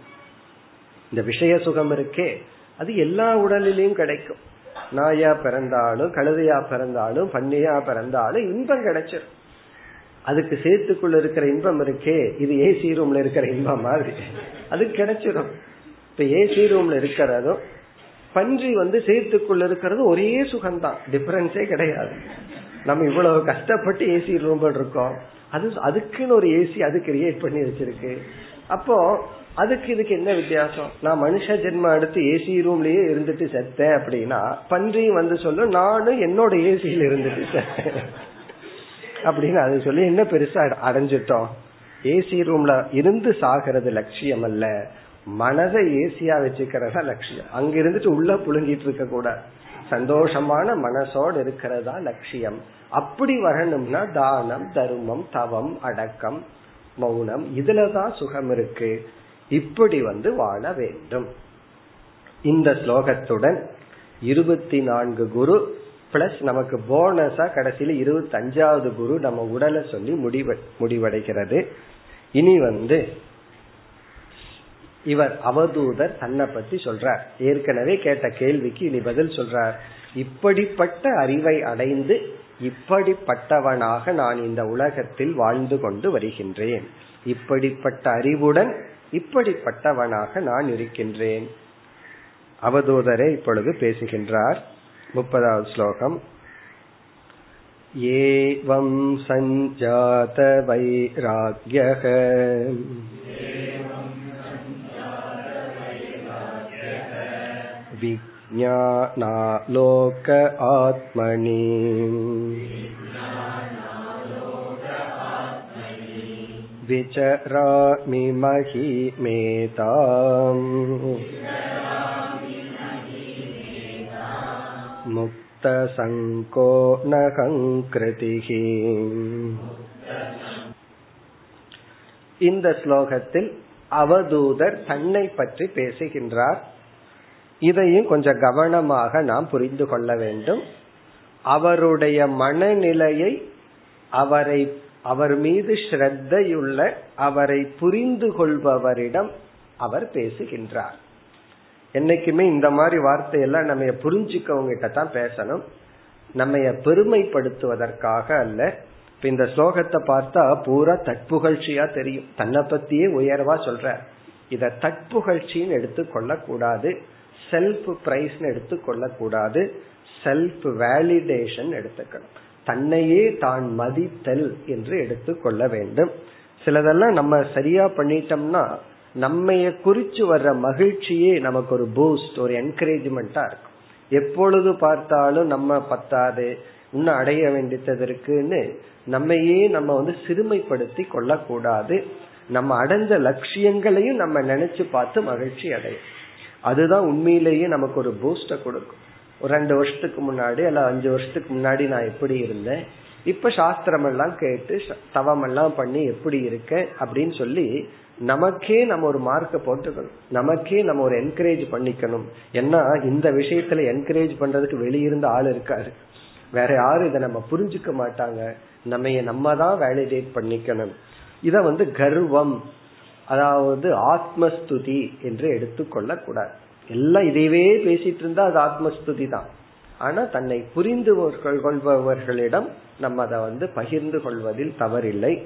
இந்த விஷய சுகம் இருக்கே அது எல்லா உடலிலையும் கிடைக்கும். நாயா பிறந்தாலும் கழுதையா பிறந்தாலும் பன்னியா பிறந்தாலும் இன்பம் கிடைச்சிடும் அதுக்கு சேர்த்துக்குள்ள இருக்கிற இன்பம் இருக்கே இது ஏசி ரூம்ல இருக்கிற இன்பம் மாதிரி. அது கிடைச்சிடும் இப்ப ஏசி ரூம்ல இருக்கிறதும் பன்றி வந்து சேர்த்துக்குள்ள இருக்கிறது ஒரே சுகம்தான். டிஃபரன்ஸே கிடையாது. நம்ம இவ்வளவு கஷ்டப்பட்டு ஏசி ரூம் இருக்கோம். அது அதுக்குன்னு ஒரு ஏசி அது கிரியேட் பண்ணி வச்சிருக்கு. அப்போ அதுக்கு இதுக்கு என்ன வித்தியாசம்? நான் மனுஷ ஜென்மம் எடுத்து ஏசி ரூம்லயே இருந்துட்டு செத்தேன் அப்படின்னா பன்றியும் வந்து சொல்லும் நானும் என்னோட ஏசியில இருந்துட்டு செத்தேன். அப்படின்னு அது சொல்லி என்ன பெருசா அடைஞ்சிட்டோம். ஏசி ரூம்ல இருந்து சாகிறது லட்சியம் அல்ல. மனதை ஏசியா வச்சுக்கிறதா லட்சியம். அங்க இருந்துட்டு உள்ள புழுங்கிட்டு இருக்க கூடாது சந்தோஷமான மனசோடு இருக்கிறதா லட்சியம். அப்படி வரணும்னா தானம் தர்மம் தவம் அடக்கம் மௌனம் இதுலதான் சுகம் இருக்கு. இப்படி வந்து வாழ வேண்டும். இந்த ஸ்லோகத்துடன் இருபத்தி நான்கு குரு பிளஸ் நமக்கு போனஸா கடைசியில இருபத்தி அஞ்சாவது குரு நம்ம உடலை சொல்லி முடிவு முடிவடைகிறது. இனி வந்து இவர் அவதூதர் தன்னை பத்தி சொல்றார். ஏற்கனவே கேட்ட கேள்விக்கு இனி பதில் சொல்றார். இப்படிப்பட்ட அறிவை அடைந்து இப்படிப்பட்டவனாக நான் இந்த உலகத்தில் வாழ்ந்து கொண்டு வருகின்றேன். இப்படிப்பட்ட அறிவுடன் இப்படிப்பட்டவனாக நான் இருக்கின்றேன். அவதூதரே இப்பொழுது பேசுகின்றார். मुपदात् श्लोकम् एवं सञ्जातवैराग्यः विज्ञानालोक आत्मनि विचरामि महीमेताम् मुक्तसङ्को न கங்கிருதிः இந்த ஸ்லோகத்தில் அவதூதர் தன்னை பற்றி பேசுகின்றார் இதையும் கொஞ்சம் கவனமாக நாம் புரிந்து கொள்ள வேண்டும் அவருடைய மனநிலையை அவரை அவர் மீது ஸ்ரத்தையுள்ள அவரை புரிந்து கொள்பவரிடம் அவர் பேசுகின்றார் என்னைக்குமே இந்த மாதிரி வார்த்தையெல்லாம் நம்ம புரிஞ்சுக்கவங்கிட்ட தான் பேசணும். நம்ம பெருமைப்படுத்துவதற்காக அல்ல. இப்ப இந்த ஸ்லோகத்தை பார்த்தா பூரா தட்புகழ்ச்சியா தெரியும். தன்னை பத்தியே உயர்வா சொல்ற. இத தட்புகழ்ச்சின்னு எடுத்துக்கொள்ள கூடாது செல்ஃப் பிரைஸ் எடுத்துக்கொள்ள கூடாது செல்ஃப் வேலிடேஷன் எடுத்துக்கணும். தன்னையே தான் மதித்தல் என்று எடுத்துக்கொள்ள வேண்டும். சிலதெல்லாம் நம்ம சரியா பண்ணிட்டோம்னா நம்மைய குறிச்சு வர்ற மகிழ்ச்சியே நமக்கு ஒரு பூஸ்ட் ஒரு என்கரேஜ்மெண்டா இருக்கும். எப்பொழுது பார்த்தாலும் நம்ம பத்தாது இன்னும் அடைய வேண்டியது இருக்குன்னு நம்மையே நம்ம வந்து சிறுமைப்படுத்தி கொள்ளக்கூடாது. நம்ம அடைஞ்ச லட்சியங்களையும் நம்ம நினைச்சு பார்த்து மகிழ்ச்சி அடையும். அதுதான் உண்மையிலேயே நமக்கு ஒரு பூஸ்ட கொடுக்கும். ஒரு ரெண்டு வருஷத்துக்கு முன்னாடி அல்ல அஞ்சு வருஷத்துக்கு முன்னாடி நான் எப்படி இருந்தேன்? இப்ப சாஸ்திரம் எல்லாம் கேட்டு தவம் எல்லாம் பண்ணி எப்படி இருக்க அப்படின்னு சொல்லி நமக்கே நம்ம ஒரு மார்க்க போட்டுக்கணும். நமக்கே நம்ம ஒரு என்கரேஜ் பண்ணிக்கணும். ஏன்னா இந்த விஷயத்துல என்கரேஜ் பண்றதுக்கு வெளியிருந்த ஆள் இருக்காரு. வேற யாரும் இதை நம்ம புரிஞ்சுக்க மாட்டாங்க. நம்ம நம்ம தான் வேலிடேட் பண்ணிக்கணும். இத வந்து கர்வம் அதாவது ஆத்மஸ்துதி என்று எடுத்துக்கொள்ள கூடாது எல்லாம் இதையவே பேசிட்டு இருந்தா அது ஆத்மஸ்துதி தான். ஆனா தன்னை புரிந்து கொள்பவர்களிடம் நம்ம அதை வந்து பகிர்ந்து கொள்வதில் தவறில்லை.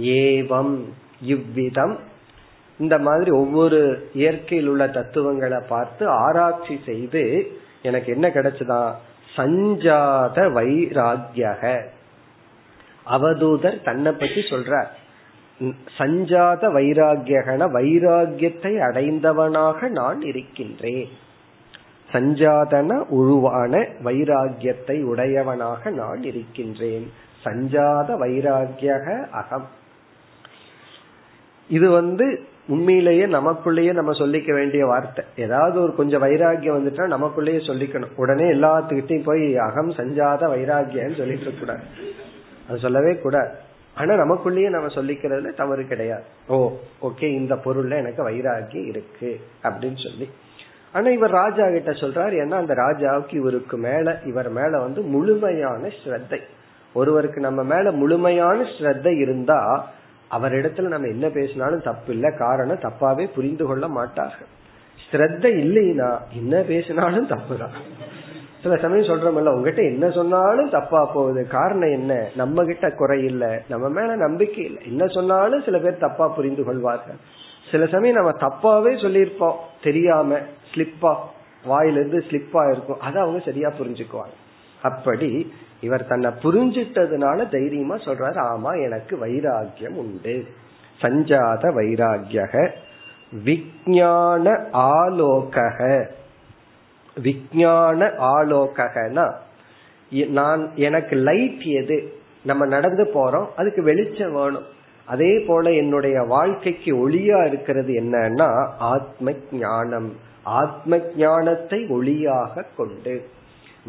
ஏவம் இவ்விதம் இந்த மாதிரி ஒவ்வொரு இயற்கையில் உள்ள தத்துவங்களை பார்த்து ஆராய்ச்சி செய்து எனக்கு என்ன கிடைச்சதா? சஞ்சாத வைராகியக அவதூதர் தன்னை பத்தி சொல்றார். சஞ்சாத வைராகியகன வைராகியத்தை அடைந்தவனாக நான் இருக்கின்றேன். சஞ்சாதன உருவான வைராகியத்தை உடையவனாக நான் இருக்கின்றேன். சஞ்சாத வைராகியக அகம். இது வந்து உண்மையிலேயே நமக்குள்ளேயே நம்ம சொல்லிக்க வேண்டிய வார்த்தை. ஏதாவது ஒரு கொஞ்சம் வைராகியம் வந்துட்டா நமக்குள்ளேயே சொல்லிக்கணும். உடனே எல்லாத்துக்கிட்டையும் போய் அகம் சஞ்சாத வைராகியன்னு சொல்லிட்டு கூடாது. அது சொல்லவே கூடாது. ஆனா நமக்குள்ளேயே நம்ம சொல்லிக்கிறதுல தவறு கிடையாது. ஓ ஓகே இந்த பொருள்ல எனக்கு வைராகியம் இருக்கு அப்படின்னு சொல்லி. ஆனா இவர் ராஜா கிட்ட சொல்றாரு ஏன்னா அந்த ராஜாவுக்கு இவருக்கு மேல இவர் மேல வந்து முழுமையான ஸ்ரத்தை. ஒருவருக்கு நம்ம மேல முழுமையான ஸ்ரத்தை இருந்தா அவரிடத்துல நம்ம என்ன பேசினாலும் தப்பு இல்ல காரணம் தப்பாவே புரிந்து கொள்ள மாட்டார்கள். ஸ்ரத்த இல்லைன்னா என்ன பேசினாலும் தப்பு தான் சில சமயம் சொல்றோம்ல உங்ககிட்ட என்ன சொன்னாலும் தப்பா போகுது. காரணம் என்ன? நம்ம கிட்ட குறை இல்ல. நம்ம மேல நம்பிக்கை இல்லை. என்ன சொன்னாலும் சில பேர் தப்பா புரிந்து கொள்வார்கள். சில சமயம் நம்ம தப்பாவே சொல்லியிருப்போம். தெரியாம ஸ்லிப்பா வாயிலிருந்து ஸ்லிப்பா இருக்கும். அதை அவங்க சரியா புரிஞ்சுக்குவாங்க. அப்படி இவர் தன்னை புரிஞ்சிட்டதுனால தைரியமா சொல்றாரு ஆமா எனக்கு வைராகியம் உண்டு. சஞ்சாத வைராகியக விஜயான ஆலோகக. விஜயான ஆலோகனா நான் எனக்கு லைட் எது? நம்ம நடந்து போறோம் அதுக்கு வெளிச்சம் வேணும். அதே போல என்னுடைய வாழ்க்கைக்கு ஒளியா இருக்கிறது என்னன்னா ஆத்ம ஞானம். ஆத்ம ஞானத்தை ஒளியாக கொண்டு.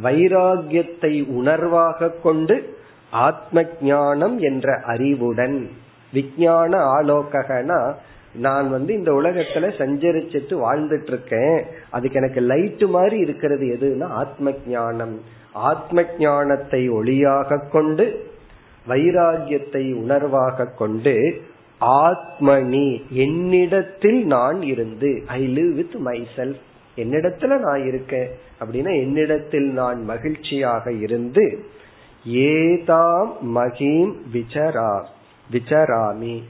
வைராகியத்தை உணர்வாக கொண்டு ஆத்ம ஞானம் என்ற அறிவுடன் விஞ்ஞான ஆலோகனா நான் வந்து இந்த உலகத்துல சஞ்சரிச்சிட்டு வாழ்ந்துட்டு இருக்கேன் அதுக்கு எனக்கு லைட் மாதிரி இருக்கிறது எதுன்னா ஆத்ம ஞானம் ஆத்ம ஞானத்தை ஒளியாக கொண்டு வைராகியத்தை உணர்வாக கொண்டு ஆத்மனி என்னிடத்தில் நான் இருந்து I live with myself என்னிடத்துல நான் இருக்கேன் அப்படின்னா என்னிடத்தில் நான் மகிழ்ச்சியாக இருந்து ஏதாம் மகிம் விசரா விசராமி.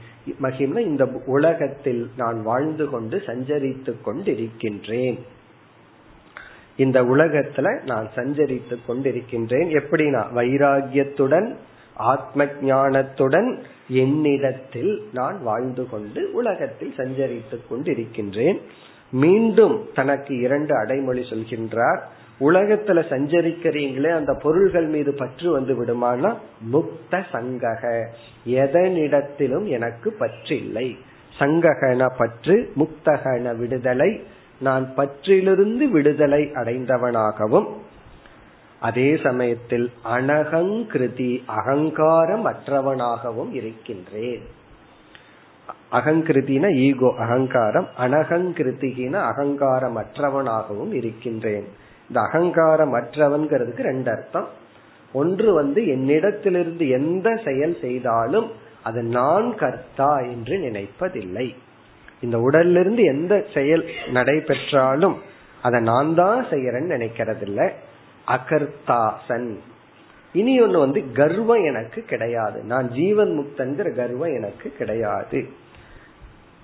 மகிம்னா இந்த உலகத்தில் நான் வாழ்ந்து கொண்டு சஞ்சரித்து கொண்டிருக்கின்றேன். இந்த உலகத்துல நான் சஞ்சரித்து கொண்டிருக்கின்றேன். எப்படின்னா வைராகியத்துடன் ஆத்ம ஞானத்துடன் என்னிடத்தில் நான் வாழ்ந்து கொண்டு உலகத்தில் சஞ்சரித்து கொண்டிருக்கின்றேன். மீண்டும் தனக்கு இரண்டு அடைமொழி சொல்கின்றார். உலகத்துல சஞ்சரிக்கிறீங்களே அந்த பொருள்கள் மீது பற்று வந்து விடுமானா? முக்த சங்கக. எதனிடத்திலும் எனக்கு பற்றில்லை. சங்ககன பற்று முக்தகன விடுதலை. நான் பற்றிலிருந்து விடுதலை அடைந்தவனாகவும் அதே சமயத்தில் அனகங்கிருதி அகங்காரம் அற்றவனாகவும் இருக்கின்றேன். அகங்கிருத்தின ஈகோ அகங்காரம். அனகங்கிருத்திகின அகங்காரம் அற்றவனாகவும் இருக்கின்றேன். இந்த அகங்காரம் அற்றவன்கிறதுக்கு ரெண்டு அர்த்தம். ஒன்று வந்து என்னிடத்திலிருந்து எந்த செயல் செய்தாலும் அது நான் கர்த்தா என்று நினைப்பதில்லை. இந்த உடல்லிருந்து எந்த செயல் நடைபெற்றாலும் அதை நான் தான் செய்யறேன்னு நினைக்கிறதில்ல. அகர்த்தாசன். இனி ஒன்று வந்து கர்வம் எனக்கு கிடையாது. நான் ஜீவன் முக்தங்கிற கர்வம் எனக்கு கிடையாது.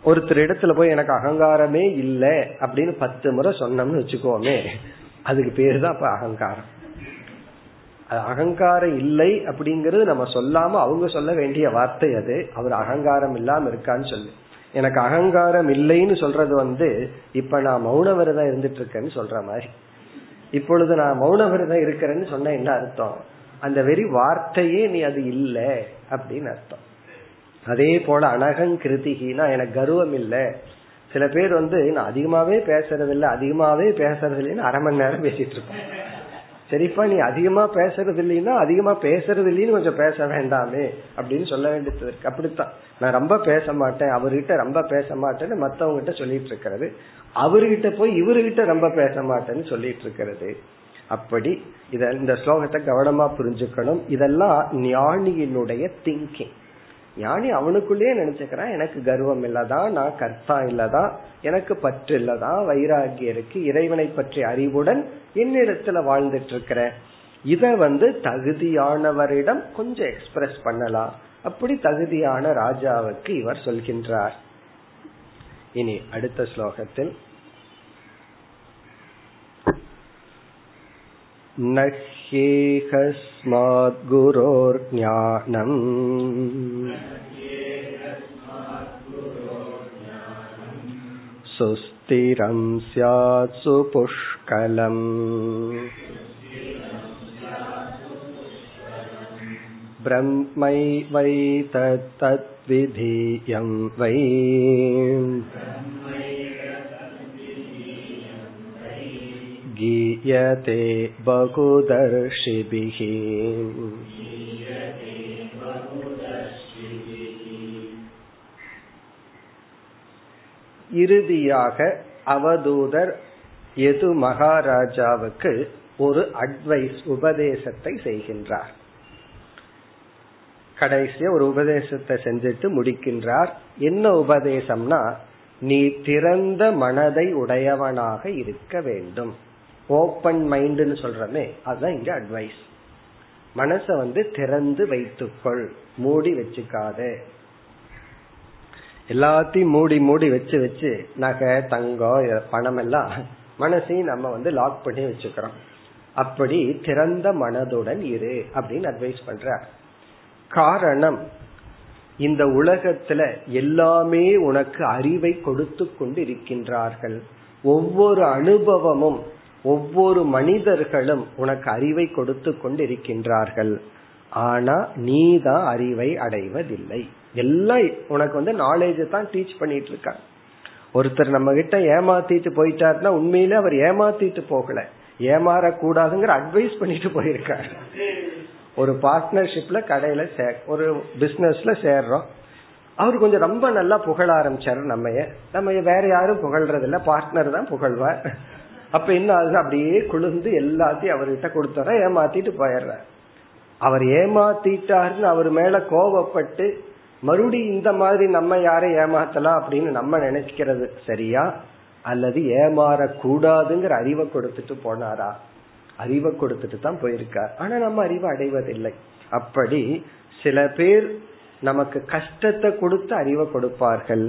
ஒருத்தர் இடத்துல போய் எனக்கு அகங்காரமே இல்லை அப்படின்னு பத்து முறை சொன்னோம்னு வச்சுக்கோமே அதுக்கு பேரு தான் அப்ப அகங்காரம். அகங்காரம் இல்லை அப்படிங்கறது நம்ம சொல்லாம அவங்க சொல்ல வேண்டிய வார்த்தை அது. அவர் அகங்காரம் இல்லாம இருக்கான்னு சொல்லு. எனக்கு அகங்காரம் இல்லைன்னு சொல்றது வந்து இப்ப நான் மௌன விரதம் இருந்துட்டு இருக்கேன்னு சொல்ற மாதிரி. இப்பொழுது நான் மௌன விரதம் இருக்கிறேன்னு சொன்ன என்ன அர்த்தம்? அந்த வெறி வார்த்தையே நீ அது இல்லை அப்படின்னு அர்த்தம். அதே போல அனகங் கிருதிகினா எனக்கு கர்வம் இல்ல. சில பேர் வந்து நான் அதிகமாவே பேசுறதில்ல அதிகமாவே பேசுறது இல்லைன்னு அரை மணி நேரம் பேசிட்டு இருப்பேன். சரிப்பா நீ அதிகமா பேசுறது இல்லைன்னா அதிகமா பேசுறது இல்லைன்னு கொஞ்சம் பேச வேண்டாமே அப்படின்னு சொல்ல வேண்டியது இருக்கு. அப்படித்தான். நான் ரொம்ப பேச மாட்டேன் அவர்கிட்ட ரொம்ப பேச மாட்டேன்னு மத்தவங்க கிட்ட சொல்லிட்டு இருக்கிறது. அவர்கிட்ட போய் இவர்கிட்ட ரொம்ப பேச மாட்டேன்னு சொல்லிட்டு இருக்கிறது. அப்படி இத இந்த ஸ்லோகத்தை கவனமா புரிஞ்சுக்கணும். இதெல்லாம் ஞானியினுடைய திங்கிங் ஞானி அவனுக்குள்ளேயே நினைச்சுக்கிறான் எனக்கு கர்வம் இல்லதான் நான் கர்த்தா இல்லதான் எனக்கு பற்று இல்லதான் வைராகியம் இருக்கு இறைவனை பற்றி அறிவுடன் என்னிடத்துல வாழ்ந்துட்டு இருக்கிறேன் இத வந்து தகுதியானவரிடம் கொஞ்சம் எக்ஸ்பிரஸ் பண்ணலாம். அப்படி தகுதியான ராஜாவுக்கு இவர் சொல்கின்றார். இனி அடுத்த ஸ்லோகத்தில் न ह्येकस्माद्गुरोर्ज्ञानम् सुस्थिरं स्यात् सुपुष्कलम् ब्रह्मैवैतत्तद्विधीयं वै गीयते बहुदर्शिभिः இறுதியாக அவதூதர் எது மகாராஜாவுக்கு ஒரு அட்வைஸ் உபதேசத்தை செய்கின்றார் கடைசியா ஒரு உபதேசத்தை செஞ்சுட்டு முடிக்கின்றார் என்ன உபதேசம்னா நீ திறந்த மனதை உடையவனாக இருக்க வேண்டும் ஓப்பன் மைண்ட்னு சொல்றமே அதுதான் இங்க அட்வைஸ் மனச வந்து திறந்து வைத்துக்கொள் மூடி வச்சுக்காத. எல்லாத்தையும் மூடி மூடி வச்சு வச்சு நகை தங்கம் பணம் எல்லாம் மனசையும் நம்ம வந்து லாக் பண்ணி வச்சுக்கிறோம். அப்படி திறந்த மனதுடன் இரு அப்படின்னு அட்வைஸ் பண்ற காரணம் இந்த உலகத்துல எல்லாமே உனக்கு அறிவை கொடுத்து கொண்டு இருக்கின்றார்கள் ஒவ்வொரு அனுபவமும் ஒவ்வொரு மனிதர்களும் உனக்கு அறிவை கொடுத்து கொண்டு இருக்கின்றார்கள் ஆனா நீ தான் அறிவை அடைவதில்லை. எல்லாம் உனக்கு வந்து நாலேஜ் தான் டீச் பண்ணிட்டு இருக்காங்க ஒருத்தர் நம்ம கிட்ட ஏமாத்திட்டு போயிட்டாருன்னா உண்மையிலே அவர் ஏமாத்திட்டு போகல. ஏமாறக்கூடாதுங்கிற அட்வைஸ் பண்ணிட்டு போயிருக்காரு. ஒரு பார்ட்னர்ஷிப்ல கடையில ஒரு பிசினஸ்ல சேர்றோம். அவர் கொஞ்சம் ரொம்ப நல்லா புகழ ஆரம்பிச்சாரு நம்ம நம்ம வேற யாரும் புகழ்றது இல்ல பார்ட்னர் தான் புகழ்வார். அப்ப என்ன ஆகுது? அப்படியே குளிர்ந்து எல்லாத்தையும் அவர்கிட்ட கொடுத்தார ஏமாத்திட்டு போயிடுற அவர் ஏமாத்திட்டாருன்னு அவர் மேல கோபப்பட்டு மறுபடியும் இந்த மாதிரி நம்ம யாரை ஏமாத்தலாம் அப்படின்னு நம்ம நினைக்கிறது சரியா? அல்லது ஏமாறக்கூடாதுங்கிற அறிவை கொடுத்துட்டு போனாரா? அறிவை கொடுத்துட்டு தான் போயிருக்கார். ஆனா நம்ம அறிவை அடைவதில்லை. அப்படி சில பேர் நமக்கு கஷ்டத்தை கொடுத்து அறிவை கொடுப்பார்கள்.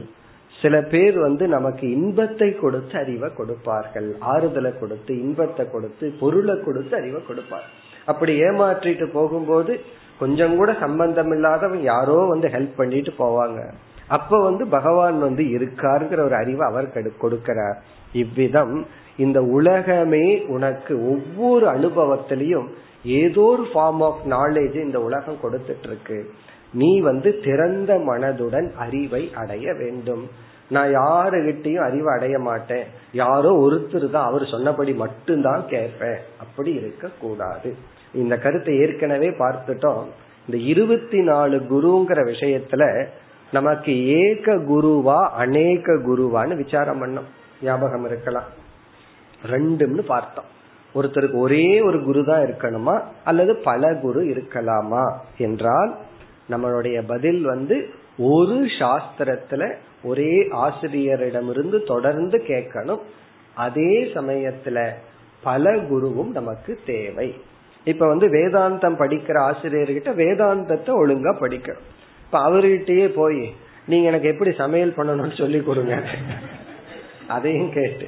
சில பேர் வந்து நமக்கு இன்பத்தை கொடுத்து அறிவை கொடுப்பார்கள். ஆறுதலை கொடுத்து இன்பத்தை கொடுத்து பொருளை கொடுத்து அறிவை கொடுப்பார். அப்படி ஏமாற்றிட்டு போகும்போது கொஞ்சம் கூட சம்பந்தம் இல்லாதவன் யாரோ வந்து ஹெல்ப் பண்ணிட்டு போவாங்க. அப்ப வந்து பகவான் வந்து இருக்காருங்கிற ஒரு அறிவை அவர் கொடுக்கிறார். இவ்விதம் இந்த உலகமே உனக்கு ஒவ்வொரு அனுபவத்திலையும் ஏதோ ஒரு ஃபார்ம் ஆஃப் நாலேஜ் இந்த உலகம் கொடுத்துட்டு இருக்கு நீ வந்து திறந்த மனதுடன் அறிவை அடைய வேண்டும். நான் யாருகிட்டையும் அறிவு அடைய மாட்டேன். யாரோ ஒருத்தர் தான் அவர் சொன்னபடி மட்டும்தான் கேட்பேன். அப்படி இருக்க கூடாது இந்த கருத்தை ஏற்கனவே பார்த்துட்டோம். இந்த இருபத்தி நாலு குருங்கிற விஷயத்துல நமக்கு ஏக குருவா அநேக குருவான்னு விசாரம் பண்ணோம். ஞாபகம் இருக்கலாம். ரெண்டும்னு பார்த்தோம். ஒருத்தருக்கு ஒரே ஒரு குரு தான் இருக்கணுமா? அல்லது பல குரு இருக்கலாமா? என்றால் நம்மளுடைய பதில் வந்து ஒரு சாஸ்திரத்துல ஒரே ஆசிரியரிடமிருந்து தொடர்ந்து கேட்கணும். அதே சமயத்துல பல குருவும் நமக்கு தேவை. இப்ப வந்து வேதாந்தம் படிக்கிற ஆசிரியர்கிட்ட வேதாந்தத்தை ஒழுங்கா படிக்கணும். இப்ப அவர்கிட்டயே போய் நீங்க எனக்கு எப்படி சமையல் பண்ணணும்னு சொல்லி கொடுங்க. அதையும் கேட்டு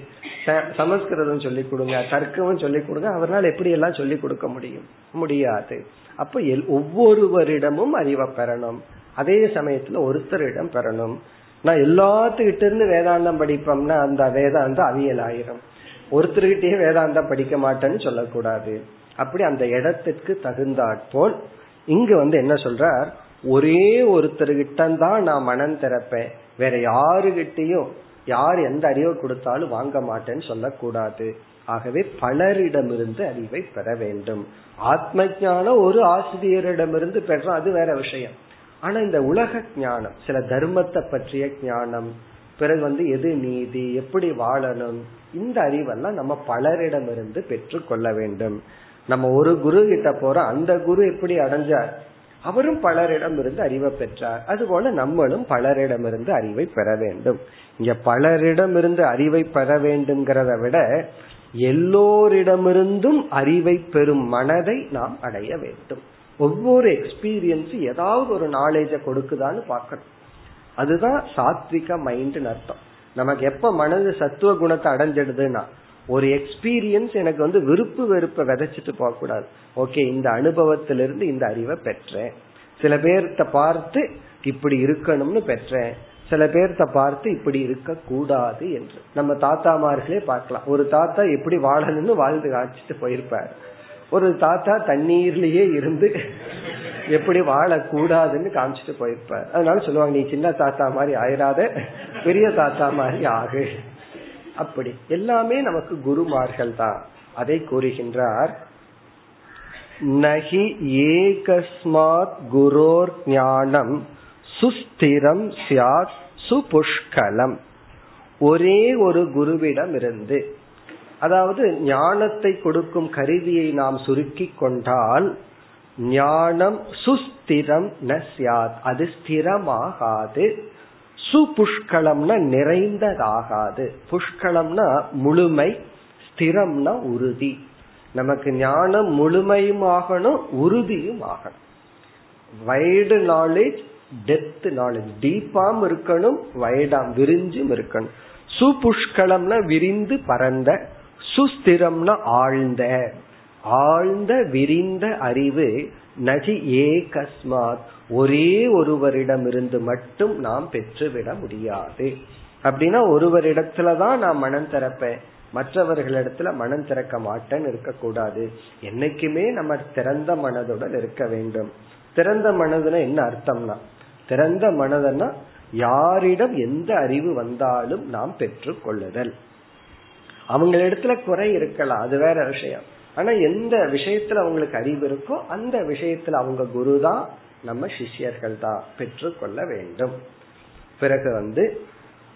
சமஸ்கிருதம் சொல்லி கொடுங்க தர்க்கமும் சொல்லி கொடுங்க அவரால் எப்படி எல்லாம் சொல்லி கொடுக்க முடியும்? முடியாது. அப்ப ஒவ்வொருவரிடமும் அறிவை பெறணும். அதே சமயத்துல ஒருத்தரிடம் பெறணும். நான் எல்லாத்துக்கிட்ட இருந்து வேதாந்தம் படிப்போம்னா அந்த வேதாந்தம் அவியல் ஆயிரும். ஒருத்தர்கிட்டயே வேதாந்தம் படிக்க மாட்டேன்னு சொல்லக்கூடாது. அப்படி அந்த இடத்திற்கு தகுந்தாற்போல் இங்கு வந்து என்ன சொல்றார்? ஒரே ஒருத்தர்கிட்ட தான் நான் மனம் திறப்பேன். வேற யாருகிட்டையும் யார் எந்த அறிவை கொடுத்தாலும் வாங்க மாட்டேன்னு சொல்லக்கூடாது. ஆகவே பலரிடமிருந்து அறிவை பெற வேண்டும். ஆத்ம ஞானம் ஒரு ஆசிரியரிடமிருந்து பெறோம் அது வேற விஷயம். ஆனா இந்த உலக ஞானம் சில தர்மத்தை பற்றிய ஞானம் பிறகு வந்து எது நீதி எப்படி வாழணும் இந்த அறிவெல்லாம் நம்ம பலரிடமிருந்து பெற்று கொள்ள வேண்டும். நம்ம ஒரு குரு கிட்ட போறோம் அந்த குரு எப்படி அடைஞ்சார்? அவரும் பலரிடம் இருந்து அறிவை பெற்றார். அதுபோல நம்மளும் பலரிடமிருந்து அறிவை பெற வேண்டும். இங்க பலரிடமிருந்து அறிவை பெற வேண்டும்ங்கிறத விட எல்லோரிடமிருந்தும் அறிவை பெறும் மனதை நாம் அடைய வேண்டும். ஒவ்வொரு எக்ஸ்பீரியன்ஸ் ஏதாவது ஒரு நாலேஜ கொடுக்குதான்னு பார்க்கணும். அதுதான் சாத்விக மைண்ட் அர்த்தம். நமக்கு எப்ப மனது சத்துவ குணத்தை அடைஞ்சிடுதுன்னா ஒரு எக்ஸ்பீரியன்ஸ் எனக்கு வந்து விருப்பு வெறுப்பை விதைச்சிட்டு போக கூடாது ஓகே இந்த அனுபவத்திலிருந்து இந்த அறிவை பெற்றேன். சில பேர்த்த பார்த்து இப்படி இருக்கணும்னு பெற்றேன். சில பேர்த்த பார்த்து இப்படி இருக்க கூடாது என்று. நம்ம தாத்தாமார்களே பார்க்கலாம். ஒரு தாத்தா எப்படி வாழணும்னு வாழ்ந்து காய்ச்சிட்டு போயிருப்பார். ஒரு தாத்தா தண்ணீர்லயே இருந்து எப்படி வாழக்கூடாதுன்னு காமிச்சிட்டு போயிருப்பார். அதனால சொல்லுவாங்க நீ சின்ன தாத்தா மாதிரி ஆயிராத பெரிய தாத்தா மாதிரி ஆகு. அப்படி. எல்லாமே நமக்கு குருமார்கள் தான் அதை கூறுகின்றார் நகி ஏகஸ்மாத் குரோர் ஞானம் சுஸ்திரம் சியாத் சுபுஷ்கலம். ஒரே ஒரு குருவிடம் இருந்து அதாவது ஞானத்தை கொடுக்கும் கருவியை நாம் சுருக்கி கொண்டால் ஞானம் சுஸ்திரம் ந சியாத் அது ஸ்திரமாகாது. சுபுஷ்கலம்னா நிறைந்ததாகாது. புஷ்கலம்னா முழுமை ஸ்திரம்னா உறுதி. நமக்கு ஞானம் முழுமையும் ஆகணும் உறுதியும் ஆகணும். வைடு நாலேஜ் டெப்த் நாலேஜ் டீப்பாம் இருக்கணும் வைடாம் விரிஞ்சும் இருக்கணும். சுபுஷ்கலம்னா விரிந்து பரந்த சுஸ்திரம்னா ஆழ்ந்த. ஆழ்ந்த விரிந்த அறிவு நஜி ஏகஸ்மாத். ஒரே ஒருவரிடமிருந்து மட்டும் நாம் பெற்றுவிட முடியாது. அப்படின்னா ஒருவரிடத்துலதான் நான் மனம் திறப்பேன். மற்றவர்களிடத்துல மனம் திறக்க மாட்டேன்னு இருக்கக்கூடாது. என்னைக்குமே நம்ம திறந்த மனதுடன் இருக்க வேண்டும். திறந்த மனதுன என்ன அர்த்தம்னா? திறந்த மனதுன்னா யாரிடம் எந்த அறிவு வந்தாலும் நாம் பெற்று கொள்ளுதல் அவங்களிடத்துல குறை இருக்கலாம். அது வேற விஷயம். ஆனா எந்த விஷயத்துல அவங்களுக்கு அறிவு இருக்கோ அந்த விஷயத்துல அவங்க குரு தான் நம்ம சிஷ்யர்கள் தான் பெற்று கொள்ள வேண்டும். பிறகு வந்து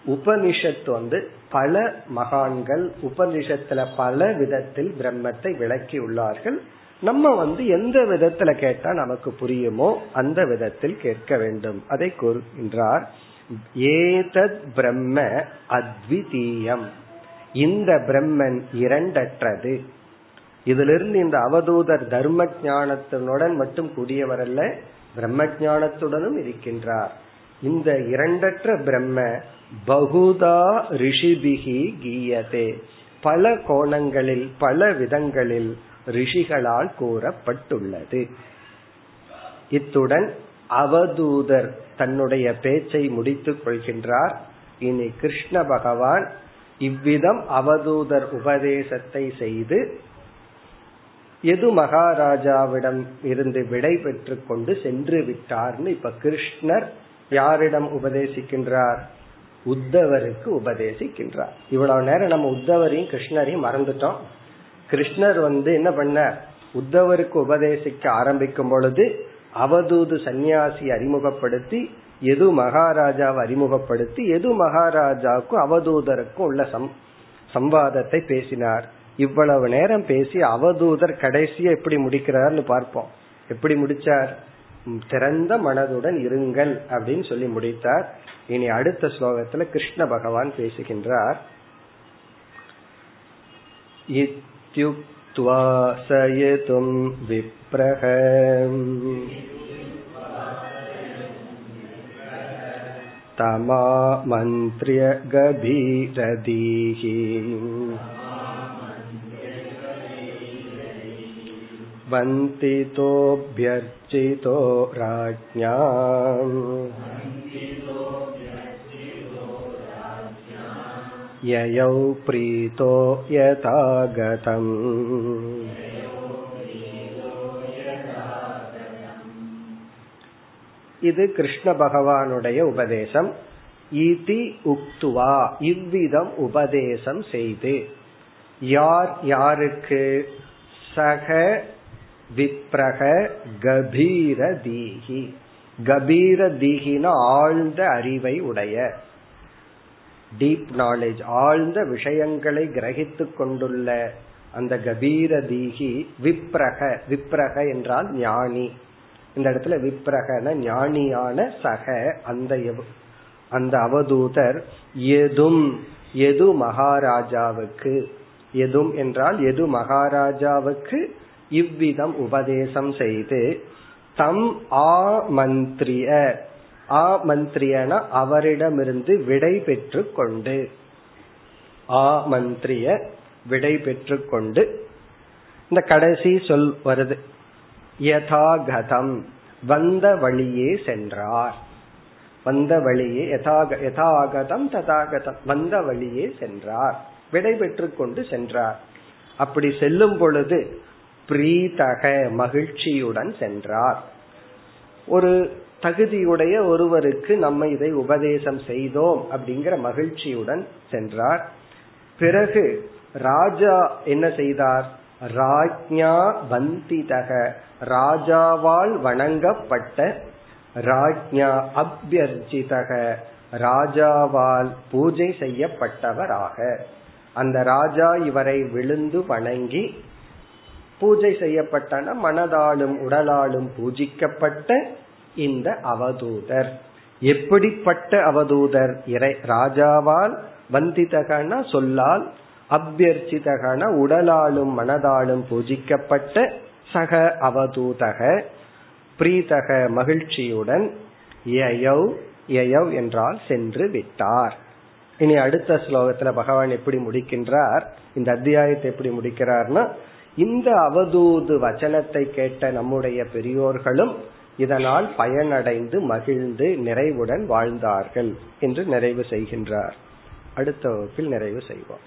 உபனிஷத்து வந்து பல மகான்கள் உபனிஷத்துல பல விதத்தில் பிரம்மத்தை விளக்கி உள்ளார்கள். நம்ம வந்து எந்த விதத்துல கேட்டா நமக்கு புரியுமோ அந்த விதத்தில் கேட்க வேண்டும். அதை கூறுகின்றார் ஏதத் பிரம்ம அத்விதீயம். இந்த பிரம்மன் இரண்டற்றது. இதிலிருந்து இந்த அவதூதர் தர்ம ஞானத்தினுடன் மட்டும் கூடியவர் அல்ல பிரம்ம ஞானத்துடனும் இருக்கின்றார். இந்த இரண்டற்ற பிரம்ம பகுதா ரிஷிபிகி கீயதே. பல கோணங்களில் பல விதங்களில் ரிஷிகளால் கூறப்பட்டுள்ளது. இத்துடன் அவதூதர் தன்னுடைய பேச்சை முடித்துக் கொள்கின்றார். இனி கிருஷ்ண பகவான் இவ்விதம் அவதூதர் உபதேசத்தை செய்து எது மகாராஜாவிடம் இருந்து விடை பெற்று கொண்டு சென்று விட்டார்னு இப்ப கிருஷ்ணர் யாரிடம் உபதேசிக்கின்றார்? உத்தவருக்கு உபதேசிக்கின்றார். இவ்வளவு நேரம் நம்ம உத்தவரையும் கிருஷ்ணரையும் மறந்துட்டோம். கிருஷ்ணர் வந்து என்ன பண்ண உத்தவருக்கு உபதேசிக்க ஆரம்பிக்கும் பொழுது அவதூது சந்நியாசி அறிமுகப்படுத்தி எது மகாராஜாவை அறிமுகப்படுத்தி எது மகாராஜாவுக்கும் அவதூதருக்கும் உள்ள சம் சம்வாதத்தை பேசினார். இவ்வளவு நேரம் பேசி அவதூதர் கடைசியா எப்படி முடிக்கிறார்னு பார்ப்போம் எப்படி முடிச்சார் திறந்த மனதுடன் இருங்கள் அப்படின்னு சொல்லி முடித்தார் இனி அடுத்த ஸ்லோகத்துல கிருஷ்ண பகவான் பேசுகின்றார் இத்யுக்த்வா சயதும் விப்ரஹ तमा मन्त्र्य वन्तितोऽभ्यर्चितो राज्ञा ययौ प्रीतो यथागतम् இது கிருஷ்ண பகவானுடைய உபதேசம் இதி உக்துவா இவ்விதம் உபதேசம் செய்து யார் யாருக்கு சக விப்ரக கபீர தீகி கபீர தீகின ஆழ்ந்த அறிவை உடைய. டீப் நாலேஜ் ஆழ்ந்த விஷயங்களை கிரகித்து கொண்டுள்ள அந்த கபீர தீகி விப்ரக. விப்ரக என்றால் ஞானி. இந்த இடத்துல விப்ரகன ஞானியான சக. அந்த அந்த அவதூதர் எதும் எது மகாராஜாவுக்கு? எதும் என்றால் எது மகாராஜாவுக்கு? இவ்விதம் உபதேசம் செய்து தம் ஆமந்திரிய ஆமந்திரியன அவரிடமிருந்து விடை பெற்று கொண்டு ஆமந்திரிய விடை பெற்று கொண்டு இந்த கடைசி சொல் வருது. யதாகதம் வந்த வழியே சென்றார். வந்த வழியே யதாகதம் ததாகதம் வந்த வழியே சென்றார். விடை பெற்று கொண்டு சென்றார். அப்படி செல்லும் பொழுது பிரீதக மகிழ்ச்சியுடன் சென்றார். ஒரு தகுதியுடைய ஒருவருக்கு நம்ம இதை உபதேசம் செய்தோம் அப்படிங்கிற மகிழ்ச்சியுடன் சென்றார். பிறகு ராஜா என்ன செய்தார்? ராஜ்ஞா வந்திதக ராஜாவால் வணங்கப்பட்ட ராஜ்ஞா அபியர்ஜிதக ராஜாவால் பூஜை செய்யப்பட்டவராக. அந்த ராஜா இவரை விழுந்து வணங்கி பூஜை செய்யப்பட்டன மனதாலும் உடலாலும் பூஜிக்கப்பட்ட இந்த அவதூதர். எப்படிப்பட்ட அவதூதர்? இறை ராஜாவால் வந்திதகன சொல்லால் அபியர்ச்சிதகன உடலாலும் மனதாலும் பூஜிக்கப்பட்ட சக அவதூதக பிரீதக மகிழ்ச்சியுடன் யயவ் யயவ் என்றால் சென்று விட்டார். இனி அடுத்த ஸ்லோகத்துல பகவான் எப்படி முடிக்கின்றார்? இந்த அத்தியாயத்தை எப்படி முடிக்கிறார்னா இந்த அவதூது வச்சனத்தை கேட்ட நம்முடைய பெரியோர்களும் இதனால் பயனடைந்து மகிழ்ந்து நிறைவுடன் வாழ்ந்தார்கள் என்று நிறைவு செய்கின்றார். அடுத்த வகுப்பில் நிறைவு செய்வோம்.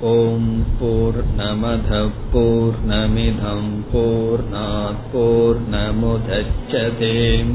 ஓம் போர் நமத போர் நமிதம் போர் நமுதச்சதேம்.